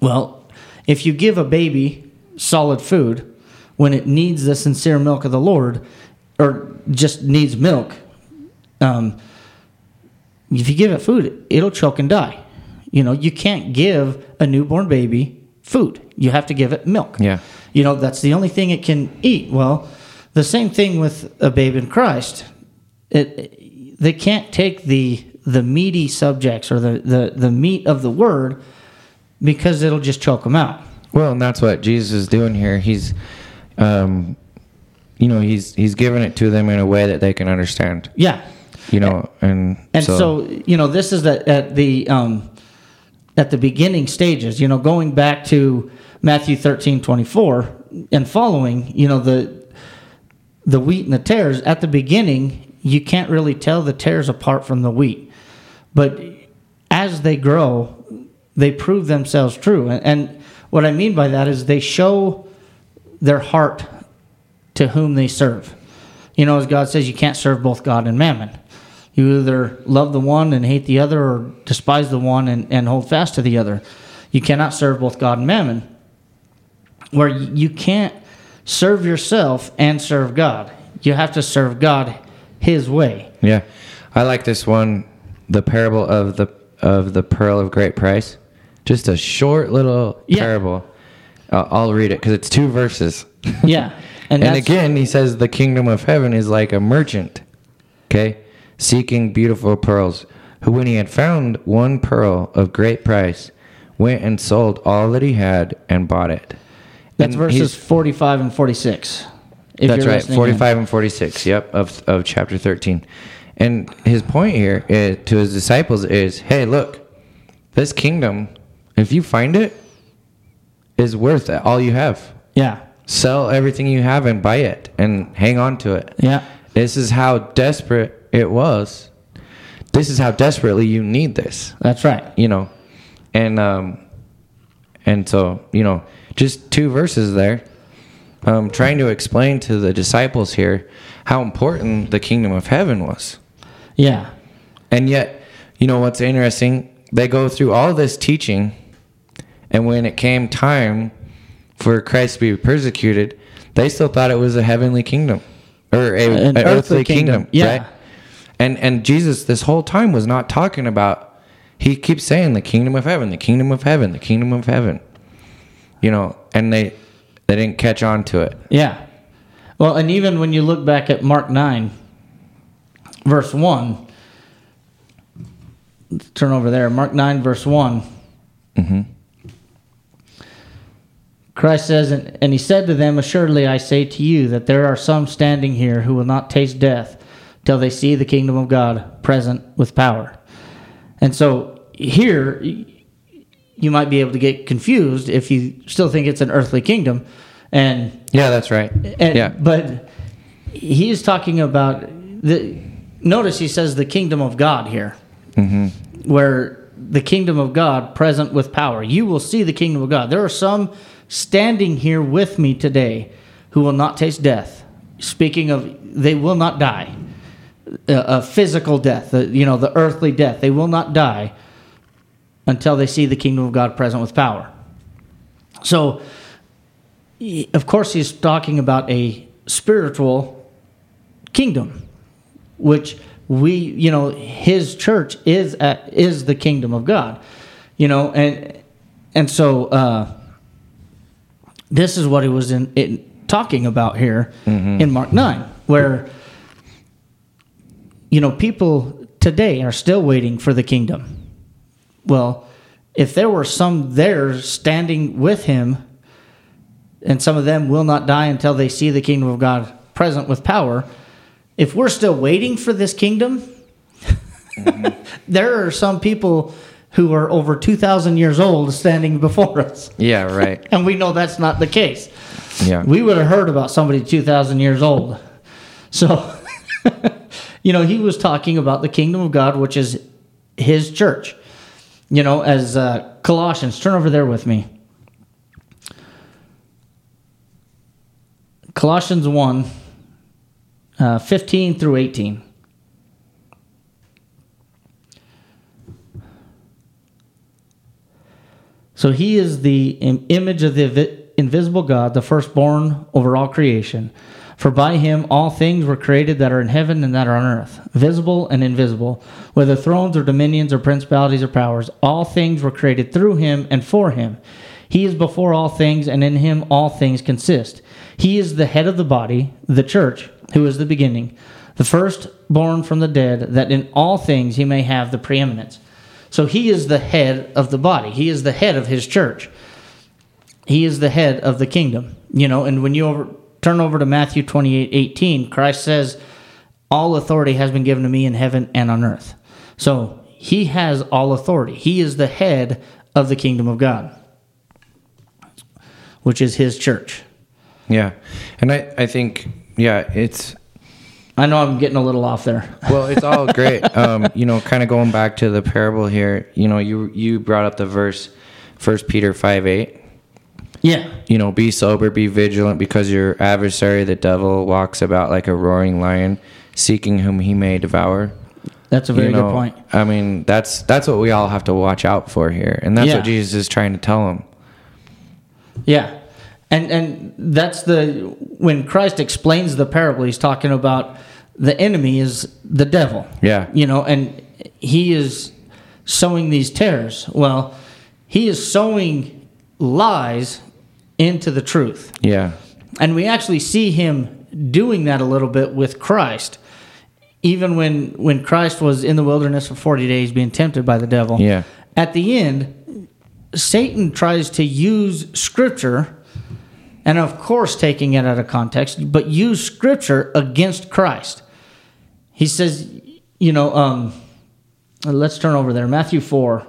Well, if you give a baby solid food when it needs the sincere milk of the Lord, or just needs milk, um, if you give it food, it'll choke and die. You know, you can't give a newborn baby food. You have to give it milk. Yeah. You know, that's the only thing it can eat. Well, the same thing with a babe in Christ. It, they can't take the the meaty subjects or the, the, the meat of the word because it'll just choke them out. Well, and that's what Jesus is doing here. He's, um, you know, he's he's giving it to them in a way that they can understand. Yeah. You know, and And so, you know, this is the, at the um, at the beginning stages. You know, going back to Matthew thirteen twenty four and following. You know, the the wheat and the tares at the beginning, you can't really tell the tares apart from the wheat, but as they grow, they prove themselves true. And, and what I mean by that is they show their heart to whom they serve. You know, as God says, you can't serve both God and mammon. You either love the one and hate the other, or despise the one and, and hold fast to the other. You cannot serve both God and mammon. Where you can't serve yourself and serve God. You have to serve God His way. yeah, I like this one, the parable of the of the pearl of great price. Just a short little Yeah. parable. Uh, I'll read it because it's two verses. Yeah. <laughs> And, that's- again, he says the kingdom of heaven is like a merchant, okay, seeking beautiful pearls, who, when he had found one pearl of great price, went and sold all that he had and bought it. that's And verses 45 and 46. if That's you're right, listening in. 45 and 46, yep, of, of chapter 13. And his point here is, to his disciples is hey, look, this kingdom, if you find it, is worth all you have. Yeah. Sell everything you have and buy it and hang on to it. Yeah. This is how desperate it was. This is how desperately you need this, That's right. you know. And um and so, you know, just two verses there. Um trying to explain to the disciples here how important the kingdom of heaven was. Yeah. And yet, you know what's interesting? They go through all this teaching and when it came time for Christ to be persecuted, they still thought it was a heavenly kingdom or a, An an earthly earthly kingdom, kingdom. yeah. Right? And and Jesus this whole time was not talking about. He keeps saying the kingdom of heaven, the kingdom of heaven, the kingdom of heaven. You know, and they they didn't catch on to it. Yeah. Well, and even when you look back at Mark 9, verse 1, let's turn over there. Mark 9, verse one Mm-hmm. Christ says, and he said to them, Assuredly I say to you that there are some standing here who will not taste death till they see the kingdom of God present with power. And so here, you might be able to get confused if you still think it's an earthly kingdom. And Yeah, that's right. and, yeah. But he is talking about the. Notice he says the kingdom of God here, Mm-hmm. where the kingdom of God present with power. You will see the kingdom of God. There are some standing here with me today who will not taste death. Speaking of, they will not die. A, a physical death, you know, the earthly death. They will not die until they see the kingdom of God present with power. So, of course, he's talking about a spiritual kingdom, which we, you know, his church is at, is the kingdom of God, you know, and and so uh, this is what he was in, in talking about here in Mark nine, where you know people today are still waiting for the kingdom. Well, if there were some there standing with him, and some of them will not die until they see the kingdom of God present with power. If we're still waiting for this kingdom, <laughs> there are some people who are over 2,000 years old standing before us. Yeah, right. <laughs> And we know that's not the case. Yeah. We would have heard about somebody 2,000 years old. So, you know, he was talking about the kingdom of God, which is his church. You know, as uh, Colossians, turn over there with me. Colossians 1, uh, 15 through 18. So he is the im- image of the invisible God, the firstborn over all creation. For by him all things were created that are in heaven and that are on earth, visible and invisible, whether thrones or dominions or principalities or powers. All things were created through him and for him. He is before all things, and in him all things consist. He is the head of the body, the church, who is the beginning, the firstborn from the dead, that in all things he may have the preeminence. So he is the head of the body. He is the head of his church. He is the head of the kingdom. You know, and when you over, turn over to Matthew 28 18, Christ says, All authority has been given to me in heaven and on earth. So he has all authority. He is the head of the kingdom of God, which is his church. Yeah. And I, I think, yeah, it's, I know I'm getting a little off there. <laughs> well, it's all great. Um, you know, kind of going back to the parable here, you know, you, you brought up the verse, First Peter 5 8. Yeah. You know, be sober, be vigilant, because your adversary, the devil, walks about like a roaring lion, seeking whom he may devour. That's a very you know, good point. I mean, that's that's what we all have to watch out for here, and that's Yeah. what Jesus is trying to tell them. Yeah. And and that's the when Christ explains the parable, he's talking about the enemy is the devil. Yeah. You know, and he is sowing these tares. Well, he is sowing lies into the truth. Yeah, And we actually see him doing that a little bit with Christ. Even when when Christ was in the wilderness for 40 days being tempted by the devil. Yeah. At the end, Satan tries to use scripture and of course taking it out of context, but use scripture against Christ. He says, you know, um, let's turn over there. Matthew 4.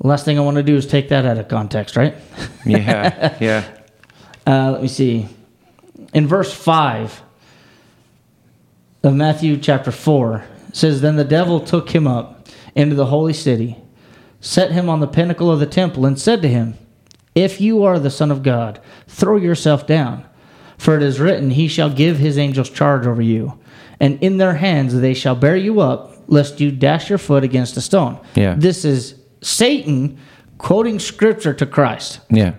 Last thing I want to do is take that out of context, right? <laughs> yeah, yeah, <laughs> Uh, let me see. In verse 5 of Matthew chapter 4, it says, Then the devil took him up into the holy city, set him on the pinnacle of the temple, and said to him, If you are the Son of God, throw yourself down. For it is written, He shall give His angels charge over you, and in their hands they shall bear you up, lest you dash your foot against a stone. Yeah. This is Satan quoting scripture to Christ. Yeah.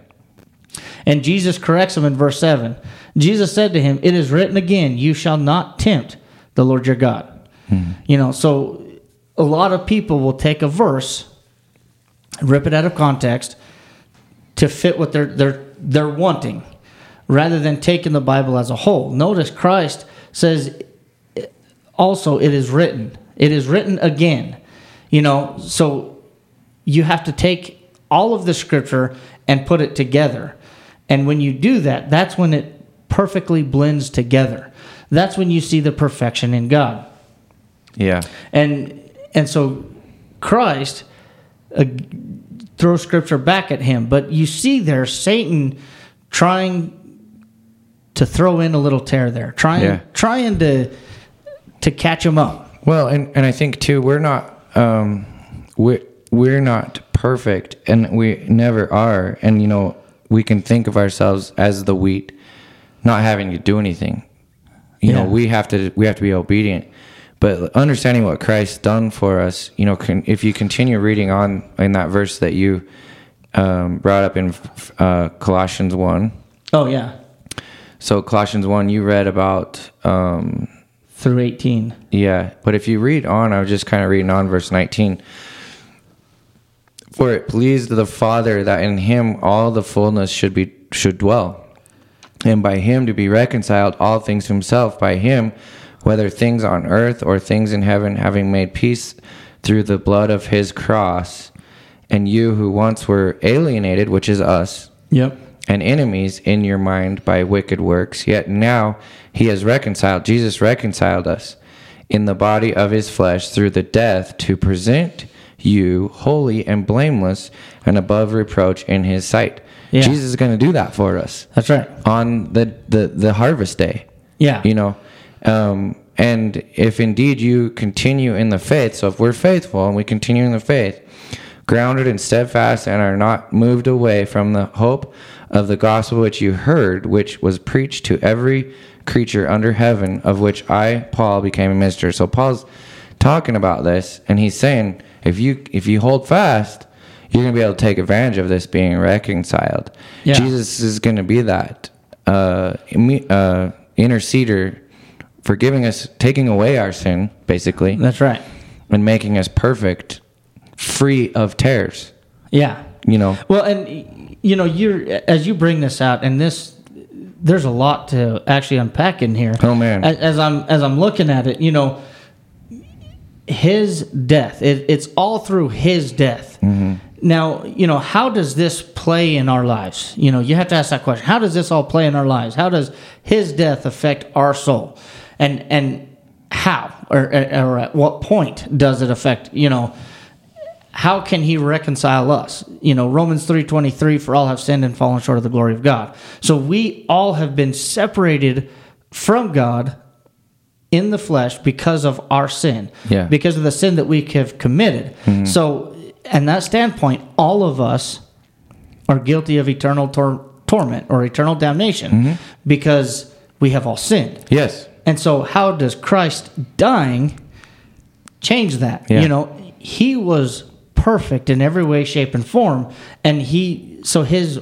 And Jesus corrects him in verse 7. Jesus said to him, It is written again, you shall not tempt the Lord your God. Hmm. You know, so a lot of people will take a verse, rip it out of context to fit what they're they're they're wanting, rather than taking the Bible as a whole. Notice Christ says also it is written. It is written again. You know, so you have to take all of the scripture and put it together. And when you do that, that's when it perfectly blends together. That's when you see the perfection in God. Yeah. And and so Christ uh, throws scripture back at him, but you see there Satan trying to throw in a little tare there, trying Yeah. trying to to catch him up. Well, and, and I think too, we're not um, we're we're not perfect, and we never are. And you know, we can think of ourselves as the wheat, not having to do anything. You know, we have to we have to be obedient. But understanding what Christ's done for us, you know, can, if you continue reading on in that verse that you um, brought up in uh, Colossians one. Oh yeah, So Colossians one, you read about um, through 18. yeah, but if you read on, I was just kind of reading on verse 19. For it pleased the Father that in him all the fullness should be should dwell, and by him to be reconciled all things to himself, by him, whether things on earth or things in heaven, having made peace through the blood of his cross, and you who once were alienated, which is us, Yep. and enemies in your mind by wicked works. Yet now he has reconciled, Jesus reconciled us in the body of his flesh through the death to present you holy and blameless and above reproach in his sight. Yeah. Jesus is going to do that for us That's right. on the, the, the harvest day Yeah. you know um, and if indeed you continue in the faith so if we're faithful and we continue in the faith grounded and steadfast and are not moved away from the hope of the gospel which you heard which was preached to every creature under heaven of which i paul became a minister so paul's talking about this and he's saying if you if you hold fast you're going to be able to take advantage of this being reconciled Yeah. jesus is going to be that uh, uh, interceder forgiving us, taking away our sin, basically, That's right. and making us perfect, free of tears. Yeah. You know, Well, and you know, you're as you bring this out, and this, there's a lot to actually unpack in here. Oh, man. As, as I'm as I'm looking at it, you know, his death. It, it's all through his death. Mm-hmm. Now, you know, how does this play in our lives? You know, you have to ask that question. How does this all play in our lives? How does his death affect our soul? And and how or, or at what point does it affect? You know, how can he reconcile us you know romans 3.23 for all have sinned and fallen short of the glory of god so we all have been separated from god in the flesh because of our sin Yeah. because of the sin that we have committed mm-hmm. so and that standpoint all of us are guilty of eternal tor- torment or eternal damnation mm-hmm. because we have all sinned yes, and so, how does Christ dying change that? Yeah. You know, he was perfect in every way, shape, and form, and he so his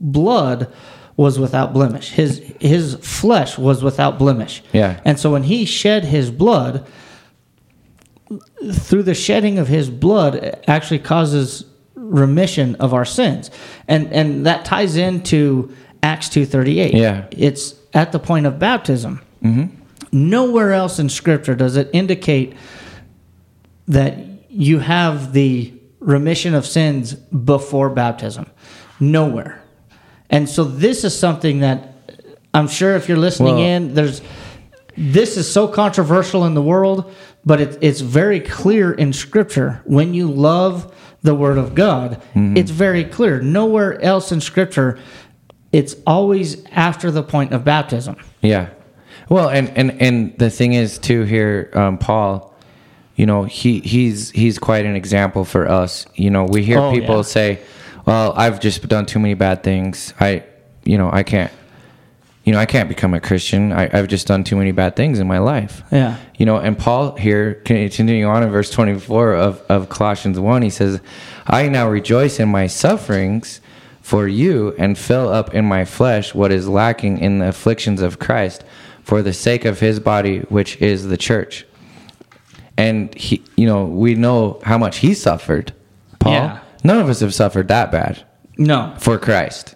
blood was without blemish. His his flesh was without blemish. Yeah. And so when he shed his blood, through the shedding of his blood actually causes remission of our sins. And and that ties into Acts 2:38. Yeah. It's at the point of baptism. Mm-hmm. Nowhere else in Scripture does it indicate that you have the remission of sins before baptism. Nowhere. And so this is something that I'm sure if you're listening Well- in, there's this is so controversial in the world, but it, it's very clear in Scripture. When you love the Word of God, it's very clear. Nowhere else in Scripture, it's always after the point of baptism. yeah. Well, and and and the thing is too here, um, Paul. You know, he he's he's quite an example for us. You know, we hear Oh, people yeah. say, "Well, I've just done too many bad things. I, you know, I can't." you know, I can't become a Christian. I, I've just done too many bad things in my life. Yeah. You know, and Paul here, continuing on in verse 24 of, of Colossians 1, he says, I now rejoice in my sufferings for you and fill up in my flesh what is lacking in the afflictions of Christ for the sake of his body, which is the church. And he, you know, we know how much he suffered. Paul, Yeah. None of us have suffered that bad No. for Christ.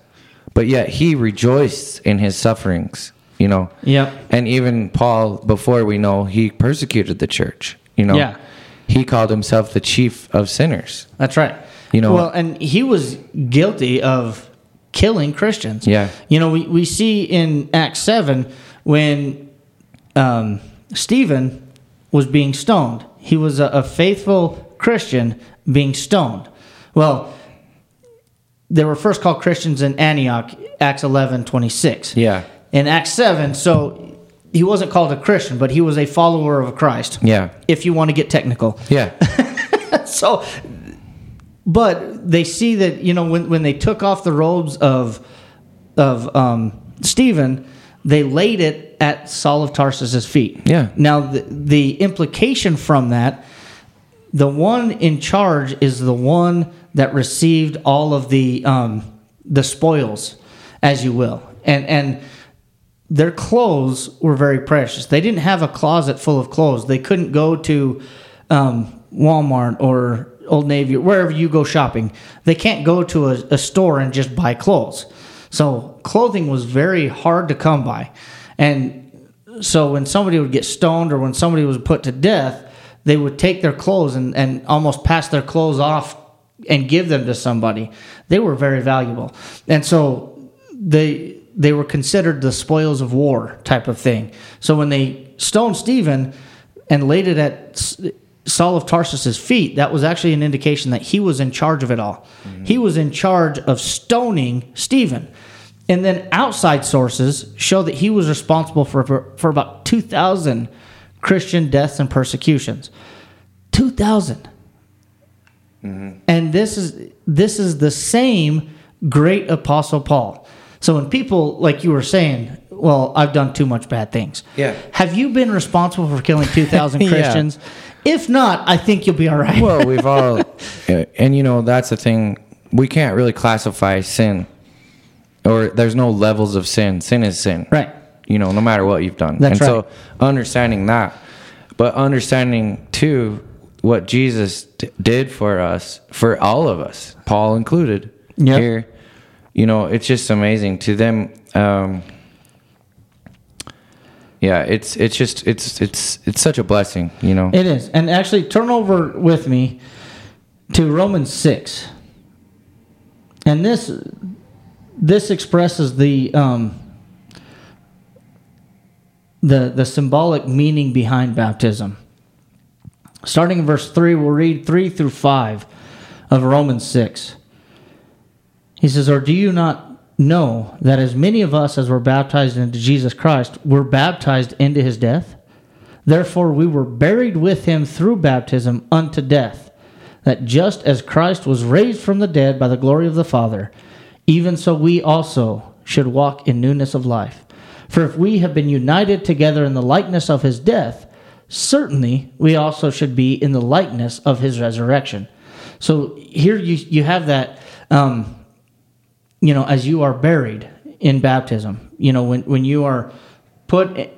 But yet he rejoiced in his sufferings, you know. Yep. And even Paul, before we know, he persecuted the church, you know. Yeah. He called himself the chief of sinners. That's right. You know- well, and he was guilty of killing Christians. Yeah. You know, we, we see in Acts 7 when um, Stephen was being stoned, he was a, a faithful Christian being stoned. Well, they were first called Christians in Antioch, Acts 11 26. Yeah. In Acts 7, so he wasn't called a Christian, but he was a follower of Christ. Yeah. If you want to get technical Yeah. <laughs> so but they see that you know when, when they took off the robes of of um, Stephen, they laid it at Saul of Tarsus's feet. Yeah. Now the, the implication from that, the one in charge is the one that received all of the um, the spoils, as you will, and and their clothes were very precious. They didn't have a closet full of clothes. They couldn't go to um, Walmart or Old Navy wherever you go shopping. They can't go to a, a store and just buy clothes. So clothing was very hard to come by. And so when somebody would get stoned or when somebody was put to death, they would take their clothes and, and almost pass their clothes off and give them to somebody. They were very valuable. And so they they were considered the spoils of war type of thing. So when they stoned Stephen and laid it at Saul of Tarsus's feet, that was actually an indication that he was in charge of it all. Mm-hmm. He was in charge of stoning Stephen. And then outside sources show that he was responsible for, for, for about 2,000 Christian deaths and persecutions. 2,000. And this is this is the same great apostle Paul. So when people like you were saying, well, I've done too much bad things. Yeah. Have you been responsible for killing <laughs> 2,000 Yeah. Christians? If not, I think you'll be all right. well, we've all, <laughs> uh, and you know, that's the thing. We can't really classify sin, or there's no levels of sin. Sin is sin. right. you know, no matter what you've done. That's and right. so understanding that, but understanding too what Jesus d- did for us, for all of us, Paul included Yep. here, you know, it's just amazing to them. Um, yeah, it's it's just it's it's it's such a blessing, you know. It is. And actually, turn over with me to Romans 6. And this this expresses the um, the the symbolic meaning behind baptism. Starting in verse 3, we'll read 3 through 5 of Romans 6. He says, Or do you not know that as many of us as were baptized into Jesus Christ were baptized into his death? Therefore, we were buried with him through baptism unto death, that just as Christ was raised from the dead by the glory of the Father, even so we also should walk in newness of life. For if we have been united together in the likeness of his death, certainly we also should be in the likeness of his resurrection. So here you, you have that. Um, you know, as you are buried in baptism, you know, when, when you are put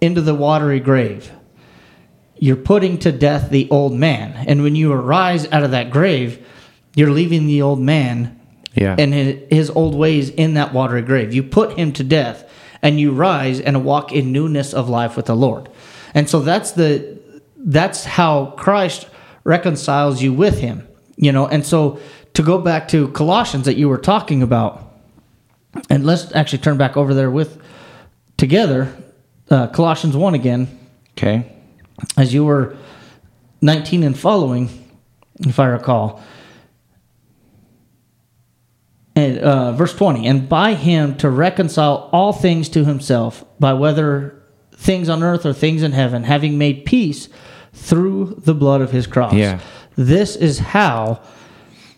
into the watery grave, you're putting to death the old man. And when you arise out of that grave, you're leaving the old man Yeah. and his, his old ways in that watery grave. You put him to death and you rise and walk in newness of life with the Lord. And so that's the that's how Christ reconciles you with him. You know, and so to go back to Colossians that you were talking about, and let's actually turn back over there with together, uh, Colossians 1 again, okay. as you were 19 and following, if I recall. And uh, verse 20, and by him to reconcile all things to himself, by whether things on earth or things in heaven, having made peace through the blood of his cross. Yeah. This is how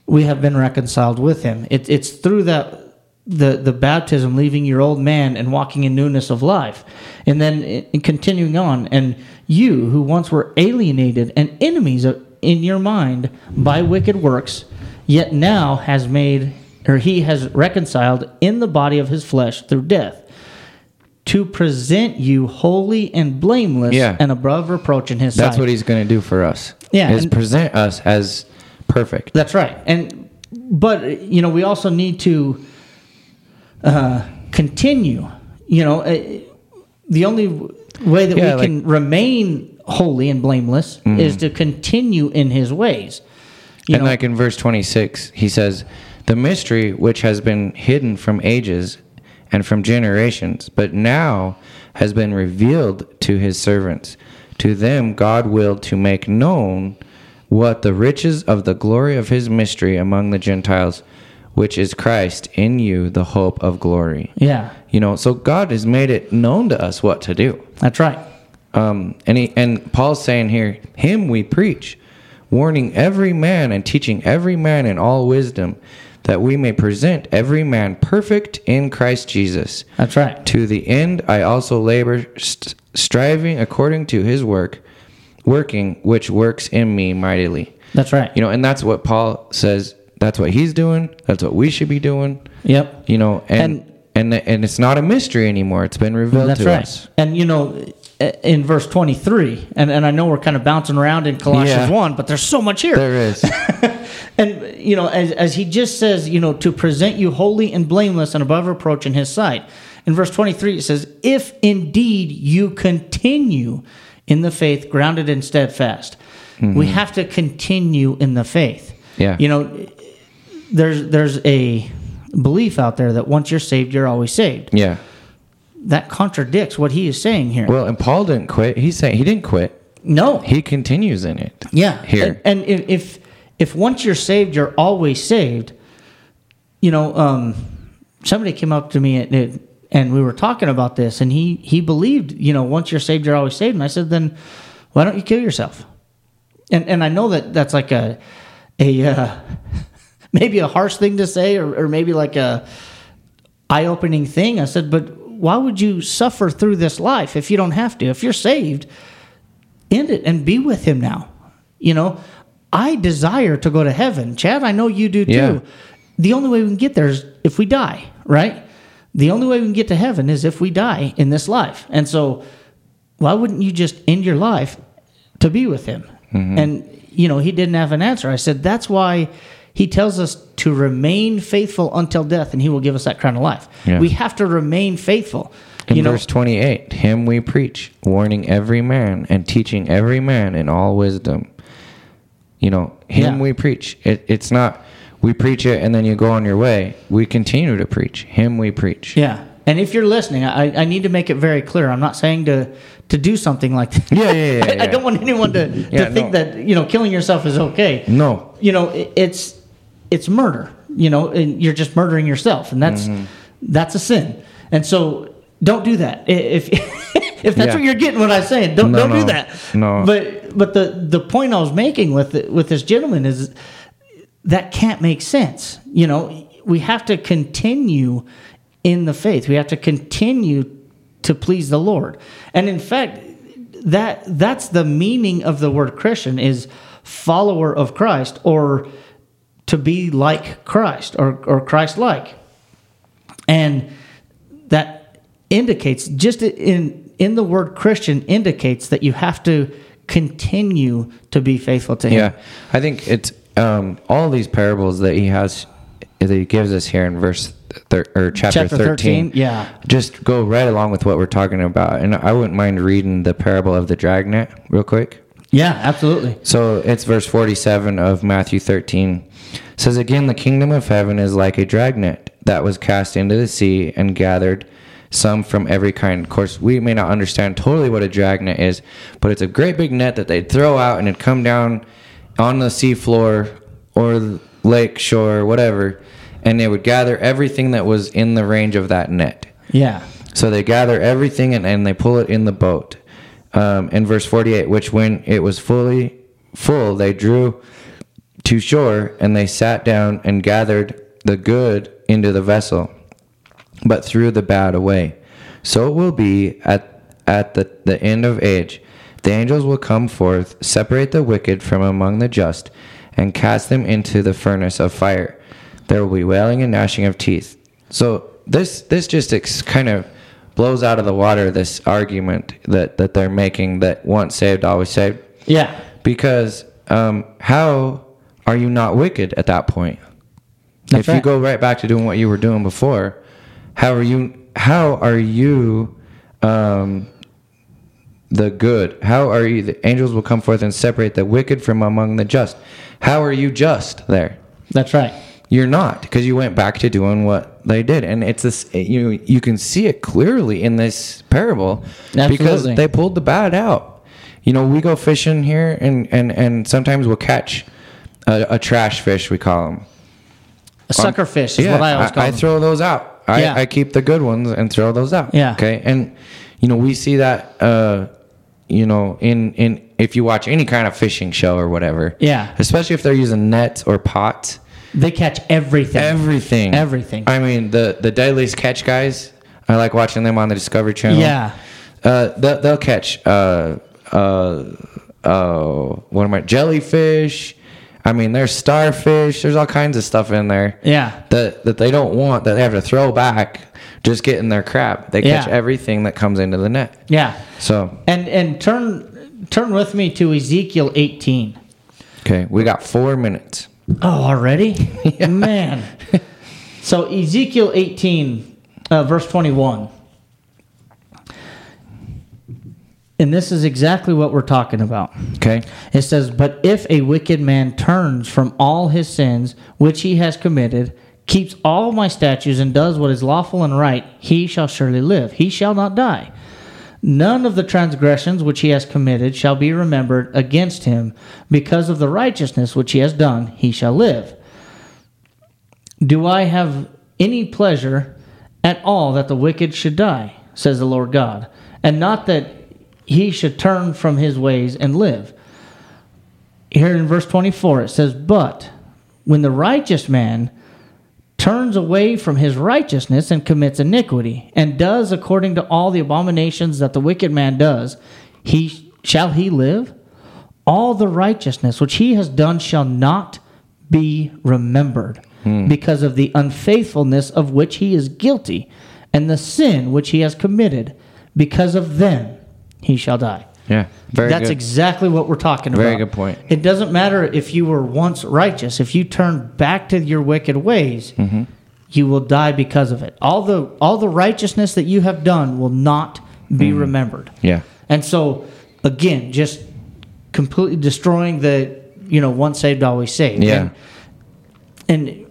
we have been reconciled with him. It, it's through that the the baptism, leaving your old man and walking in newness of life, and then eh, in, continuing on, and you who once were alienated and enemies of, in your mind by wicked works, yet now has made or he has reconciled in the body of his flesh through death to present you holy and blameless Yeah. and above reproach in his sight. That's sight. what he's going to do for us. Yeah, Is present us as perfect. That's right. And but you know we also need to uh, continue. You know, uh, the only way that Yeah, we can remain holy and blameless is to continue in His ways. You and know, like in verse 26, he says, The mystery which has been hidden from ages and from generations, but now has been revealed to his servants. To them God willed to make known what the riches of the glory of his mystery among the Gentiles, which is Christ in you, the hope of glory. yeah, You know, so God has made it known to us what to do. that's right. Um, and he, and Paul's saying here, him we preach, warning every man and teaching every man in all wisdom, that we may present every man perfect in Christ Jesus. That's right. To the end I also labor, st- striving according to his work, working which works in me mightily. That's right. You know, and that's what Paul says. That's what he's doing. That's what we should be doing. Yep. You know, and and and, it's not a mystery anymore. It's been revealed That's to right. us. And you know, Uh, in verse twenty three, and, and I know we're kind of bouncing around in Colossians Yeah. one, but there's so much here. There is. <laughs> And you know, as, as he just says, you know, to present you holy and blameless and above reproach in his sight. In verse 23, it says, If indeed you continue in the faith, grounded and steadfast. Hmm. We have to continue in the faith. Yeah. You know, there's there's a belief out there that once you're saved, you're always saved. yeah. That contradicts what he is saying here. Well, and Paul didn't quit. He's saying he didn't quit. no. He continues in it. Yeah. Here. And, and if, if once you're saved, you're always saved. You know, um, somebody came up to me and, and we were talking about this, and he he believed, you know, once you're saved, you're always saved. And I said, then why don't you kill yourself? And and I know that that's like a a uh, <laughs> maybe a harsh thing to say, or, or maybe like a eye opening thing. I said, but why would you suffer through this life if you don't have to? If you're saved, end it and be with him now. You know, I desire to go to heaven. Chad, I know you do too. Yeah. The only way we can get there is if we die, right? The only way we can get to heaven is if we die in this life. And so, why wouldn't you just end your life to be with him? Mm-hmm. And, you know, he didn't have an answer. I said, that's why he tells us to remain faithful until death, and he will give us that crown of life. Yeah. We have to remain faithful. In you know, verse 28, him we preach, warning every man and teaching every man in all wisdom. You know, him Yeah. we preach. It, it's not we preach it and then you go on your way. We continue to preach. Him we preach. Yeah. And if you're listening, I, I need to make it very clear. I'm not saying to to do something like that. Yeah, yeah, yeah, <laughs> I, I don't want anyone to, to Yeah, think no. that you know killing yourself is okay. No. You know, it, it's it's murder. You know, and you're just murdering yourself, and that's Mm-hmm. that's a sin. And so, don't do that. I- If <laughs> if that's Yeah. what you're getting, what I'm saying, don't No, don't do that. No. But but the the point I was making with it, with this gentleman is that can't make sense. You know, we have to continue in the faith. We have to continue to please the Lord. And in fact, that that's the meaning of the word Christian is follower of Christ or to be like Christ or, or Christ like. And that indicates just in in the word Christian indicates that you have to continue to be faithful to him. Yeah, I think it's um, all these parables that he has that he gives us here in verse thir- or chapter, Chapter 13, 13, yeah. just go right along with what we're talking about. And I wouldn't mind reading the parable of the dragnet real quick. Yeah, absolutely. So it's verse 47 of Matthew 13. It says again, the kingdom of heaven is like a dragnet that was cast into the sea and gathered some from every kind. Of course, we may not understand totally what a dragnet is, but it's a great big net that they'd throw out and it'd come down on the sea floor or lake shore, whatever, and they would gather everything that was in the range of that net. Yeah. So they gather everything and, and they pull it in the boat. Um, in verse 48, which when it was fully full, they drew to shore and they sat down and gathered the good into the vessel but threw the bad away. So it will be at, at the, the end of age. The angels will come forth, separate the wicked from among the just, and cast them into the furnace of fire. There will be wailing and gnashing of teeth. So this this just ex- kind of blows out of the water this argument that, that they're making that once saved, always saved. Yeah. Because um, how are you not wicked at that point? That's if you go right back to doing what you were doing before, how are you? How are you? Um, the good. How are you? The angels will come forth and separate the wicked from among the just. How are you just there? That's right. You're not because you went back to doing what they did, and it's this. You you can see it clearly in this parable because they pulled the bad out. You know, we go fishing here, and and and sometimes we'll catch a, a trash fish. We call them. A sucker fish is yeah, what I always call I, them. throw those out. I, Yeah. I keep the good ones and throw those out. Yeah. Okay. And you know, we see that. uh you know, in in if you watch any kind of fishing show or whatever. Yeah. Especially if they're using nets or pots. They catch everything. Everything. Everything. I mean, the the deadliest catch guys. I like watching them on the Discovery Channel. Yeah. Uh, they'll, they'll catch uh uh uh what am I jellyfish. I mean, there's starfish. There's all kinds of stuff in there Yeah. that that they don't want that they have to throw back. Just getting their crap. They catch Yeah. everything that comes into the net. Yeah. So And and turn turn with me to Ezekiel 18. okay, we got four minutes. Oh, already? <laughs> Man. So Ezekiel 18, uh, verse 21. And this is exactly what we're talking about. Okay. It says, But if a wicked man turns from all his sins which he has committed, keeps all my statutes, and does what is lawful and right, he shall surely live. He shall not die. None of the transgressions which he has committed shall be remembered against him. Because of the righteousness which he has done, he shall live. Do I have any pleasure at all that the wicked should die, says the Lord God, and not that he should turn from his ways and live? Here in verse 24 it says, But when the righteous man turns away from his righteousness and commits iniquity, and does according to all the abominations that the wicked man does, he shall he live? All the righteousness which he has done shall not be remembered, hmm. because of the unfaithfulness of which he is guilty, and the sin which he has committed, because of them he shall die. Yeah. Very That's good. exactly what we're talking about. Very good point. It doesn't matter if you were once righteous. If you turn back to your wicked ways, Mm-hmm. you will die because of it. All the all the righteousness that you have done will not be Mm-hmm. remembered. yeah. And so again, just completely destroying the you know once saved always saved. Yeah. And, and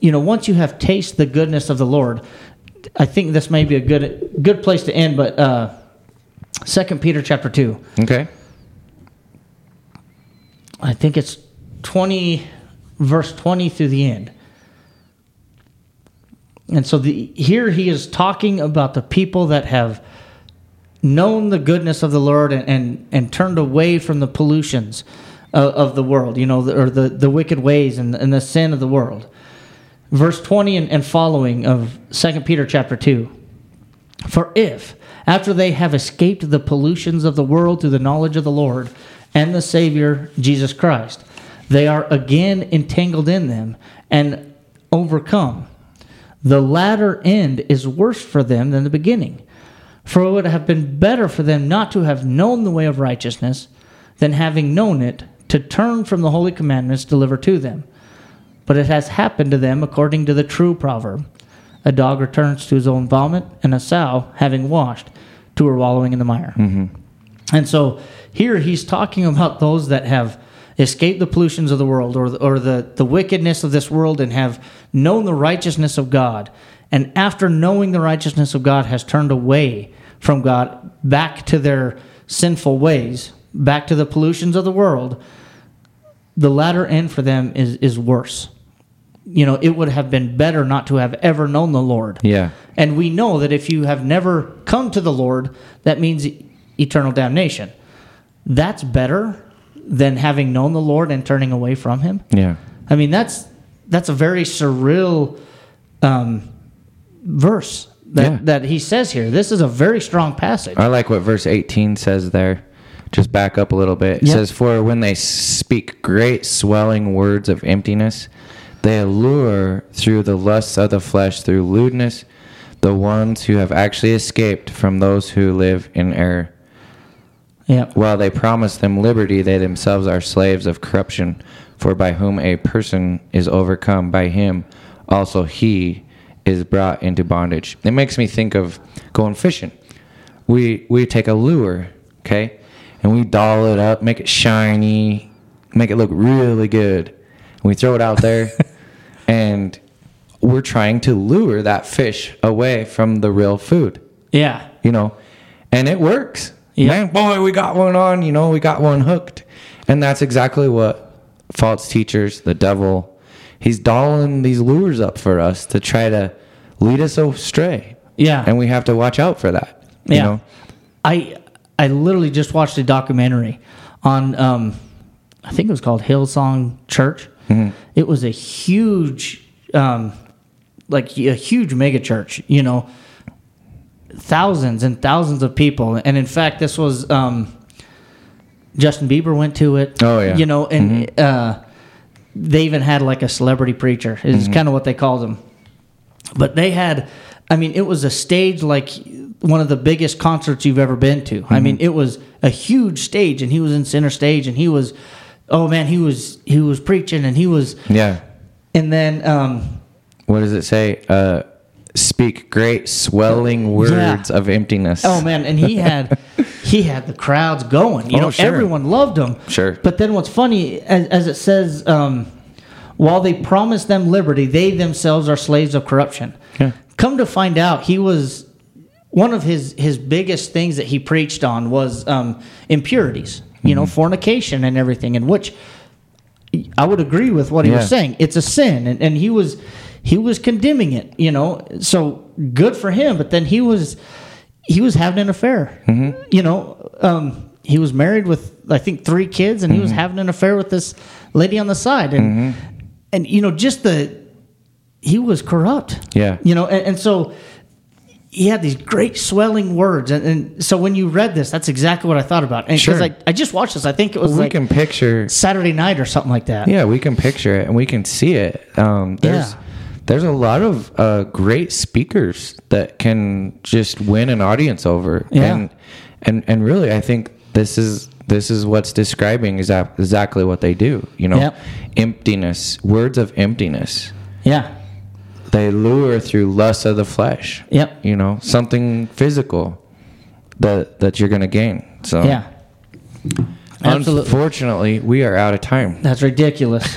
you know once you have tasted the goodness of the Lord, I think this may be a good good place to end. But uh, Second Peter chapter two. Okay. I think it's 20, verse 20 through the end. And so the, here he is talking about the people that have known the goodness of the Lord and, and, and turned away from the pollutions of, of the world, you know, the, or the, the wicked ways and, and the sin of the world. Verse 20 and, and following of Second Peter chapter 2. For if, after they have escaped the pollutions of the world through the knowledge of the Lord and the Savior Jesus Christ, they are again entangled in them and overcome, the latter end is worse for them than the beginning. For it would have been better for them not to have known the way of righteousness than having known it to turn from the holy commandments delivered to them. But it has happened to them according to the true proverb a dog returns to his own vomit, and a sow, having washed, to her wallowing in the mire. Mm-hmm. And so here he's talking about those that have escaped the pollutions of the world or, the, or the, the wickedness of this world and have known the righteousness of God. And after knowing the righteousness of God, has turned away from God back to their sinful ways, back to the pollutions of the world. The latter end for them is, is worse. You know, it would have been better not to have ever known the Lord. Yeah. And we know that if you have never come to the Lord, that means eternal damnation. That's better than having known the Lord and turning away from Him. Yeah. I mean, that's that's a very surreal um, verse that, Yeah. that he says here. This is a very strong passage. I like what verse 18 says there. Just back up a little bit. It Yep. says, For when they speak great swelling words of emptiness, they allure through the lusts of the flesh, through lewdness, the ones who have actually escaped from those who live in error. yeah. While they promise them liberty, they themselves are slaves of corruption. For by whom a person is overcome, by him also he is brought into bondage. It makes me think of going fishing. We we take a lure, okay, and we doll it up, make it shiny, make it look really good. And we throw it out there, <laughs> and we're trying to lure that fish away from the real food Yeah. you know, and it works. Yeah. Man, boy, we got one on, you know, we got one hooked. And that's exactly what false teachers, the devil, he's dolling these lures up for us to try to lead us astray. Yeah. And we have to watch out for that. You Yeah. know? I I literally just watched a documentary on um I think it was called Hillsong Church. Mm-hmm. It was a huge um like a huge mega church, you know, thousands and thousands of people. And in fact, this was um Justin Bieber went to it. Oh, yeah. You know, and uh they even had like a celebrity preacher. Is kind of what they called him but they had i mean it was a stage like one of the biggest concerts you've ever been to i mean it was a huge stage and he was in center stage and he was oh man he was he was preaching and he was Yeah. and then um What does it say? Uh, speak great swelling words of emptiness. oh man and he had <laughs> he had the crowds going you Oh, know sure. everyone loved him Sure. but then what's funny as, as it says um while they promise them liberty they themselves are slaves of corruption Yeah. come to find out he was one of his his biggest things that he preached on was um, impurities you know Mm-hmm. fornication and everything and which i would agree with what he Yeah. was saying it's a sin and, and he was he was condemning it you know so good for him but then he was he was having an affair Mm-hmm. you know um, he was married with i think three kids and he Mm-hmm. was having an affair with this lady on the side and and you know just the he was corrupt Yeah. you know and, and so he had these great swelling words and, and so when you read this that's exactly what i thought about and because Sure. I, I just watched this i think it was we like can picture saturday night or something like that Yeah, we can picture it and we can see it. Um, there's Yeah. there's a lot of uh, great speakers that can just win an audience over. Yeah. And and and really, I think this is this is what's describing exact, exactly what they do. You know, Yep. emptiness, words of emptiness. yeah They lure through lust of the flesh. Yep. You know, something physical that that you're gonna gain. So yeah absolutely Unfortunately, we are out of time. that's ridiculous <laughs>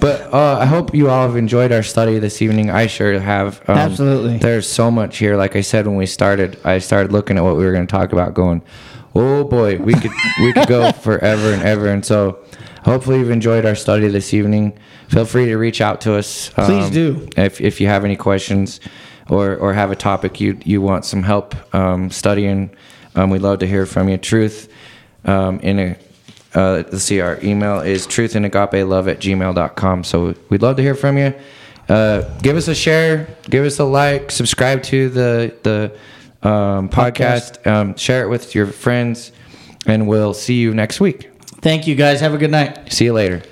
But uh, I hope you all have enjoyed our study this evening. I sure have. Um, Absolutely. There's so much here. Like I said when we started, I started looking at what we were going to talk about, going, "Oh boy, we could we could go <laughs> forever and ever." And so, hopefully, you've enjoyed our study this evening. Feel free to reach out to us. um, Please do. if if you have any questions, or or have a topic you you want some help um, studying. Um, we'd love to hear from you. Truth um, in a uh, let's see, our email is truthandagapelove at gmail.com. So we'd love to hear from you. Uh, give us a share, give us a like, subscribe to the, the um, podcast, Um, share it with your friends, and we'll see you next week. thank you guys have a good night See you later.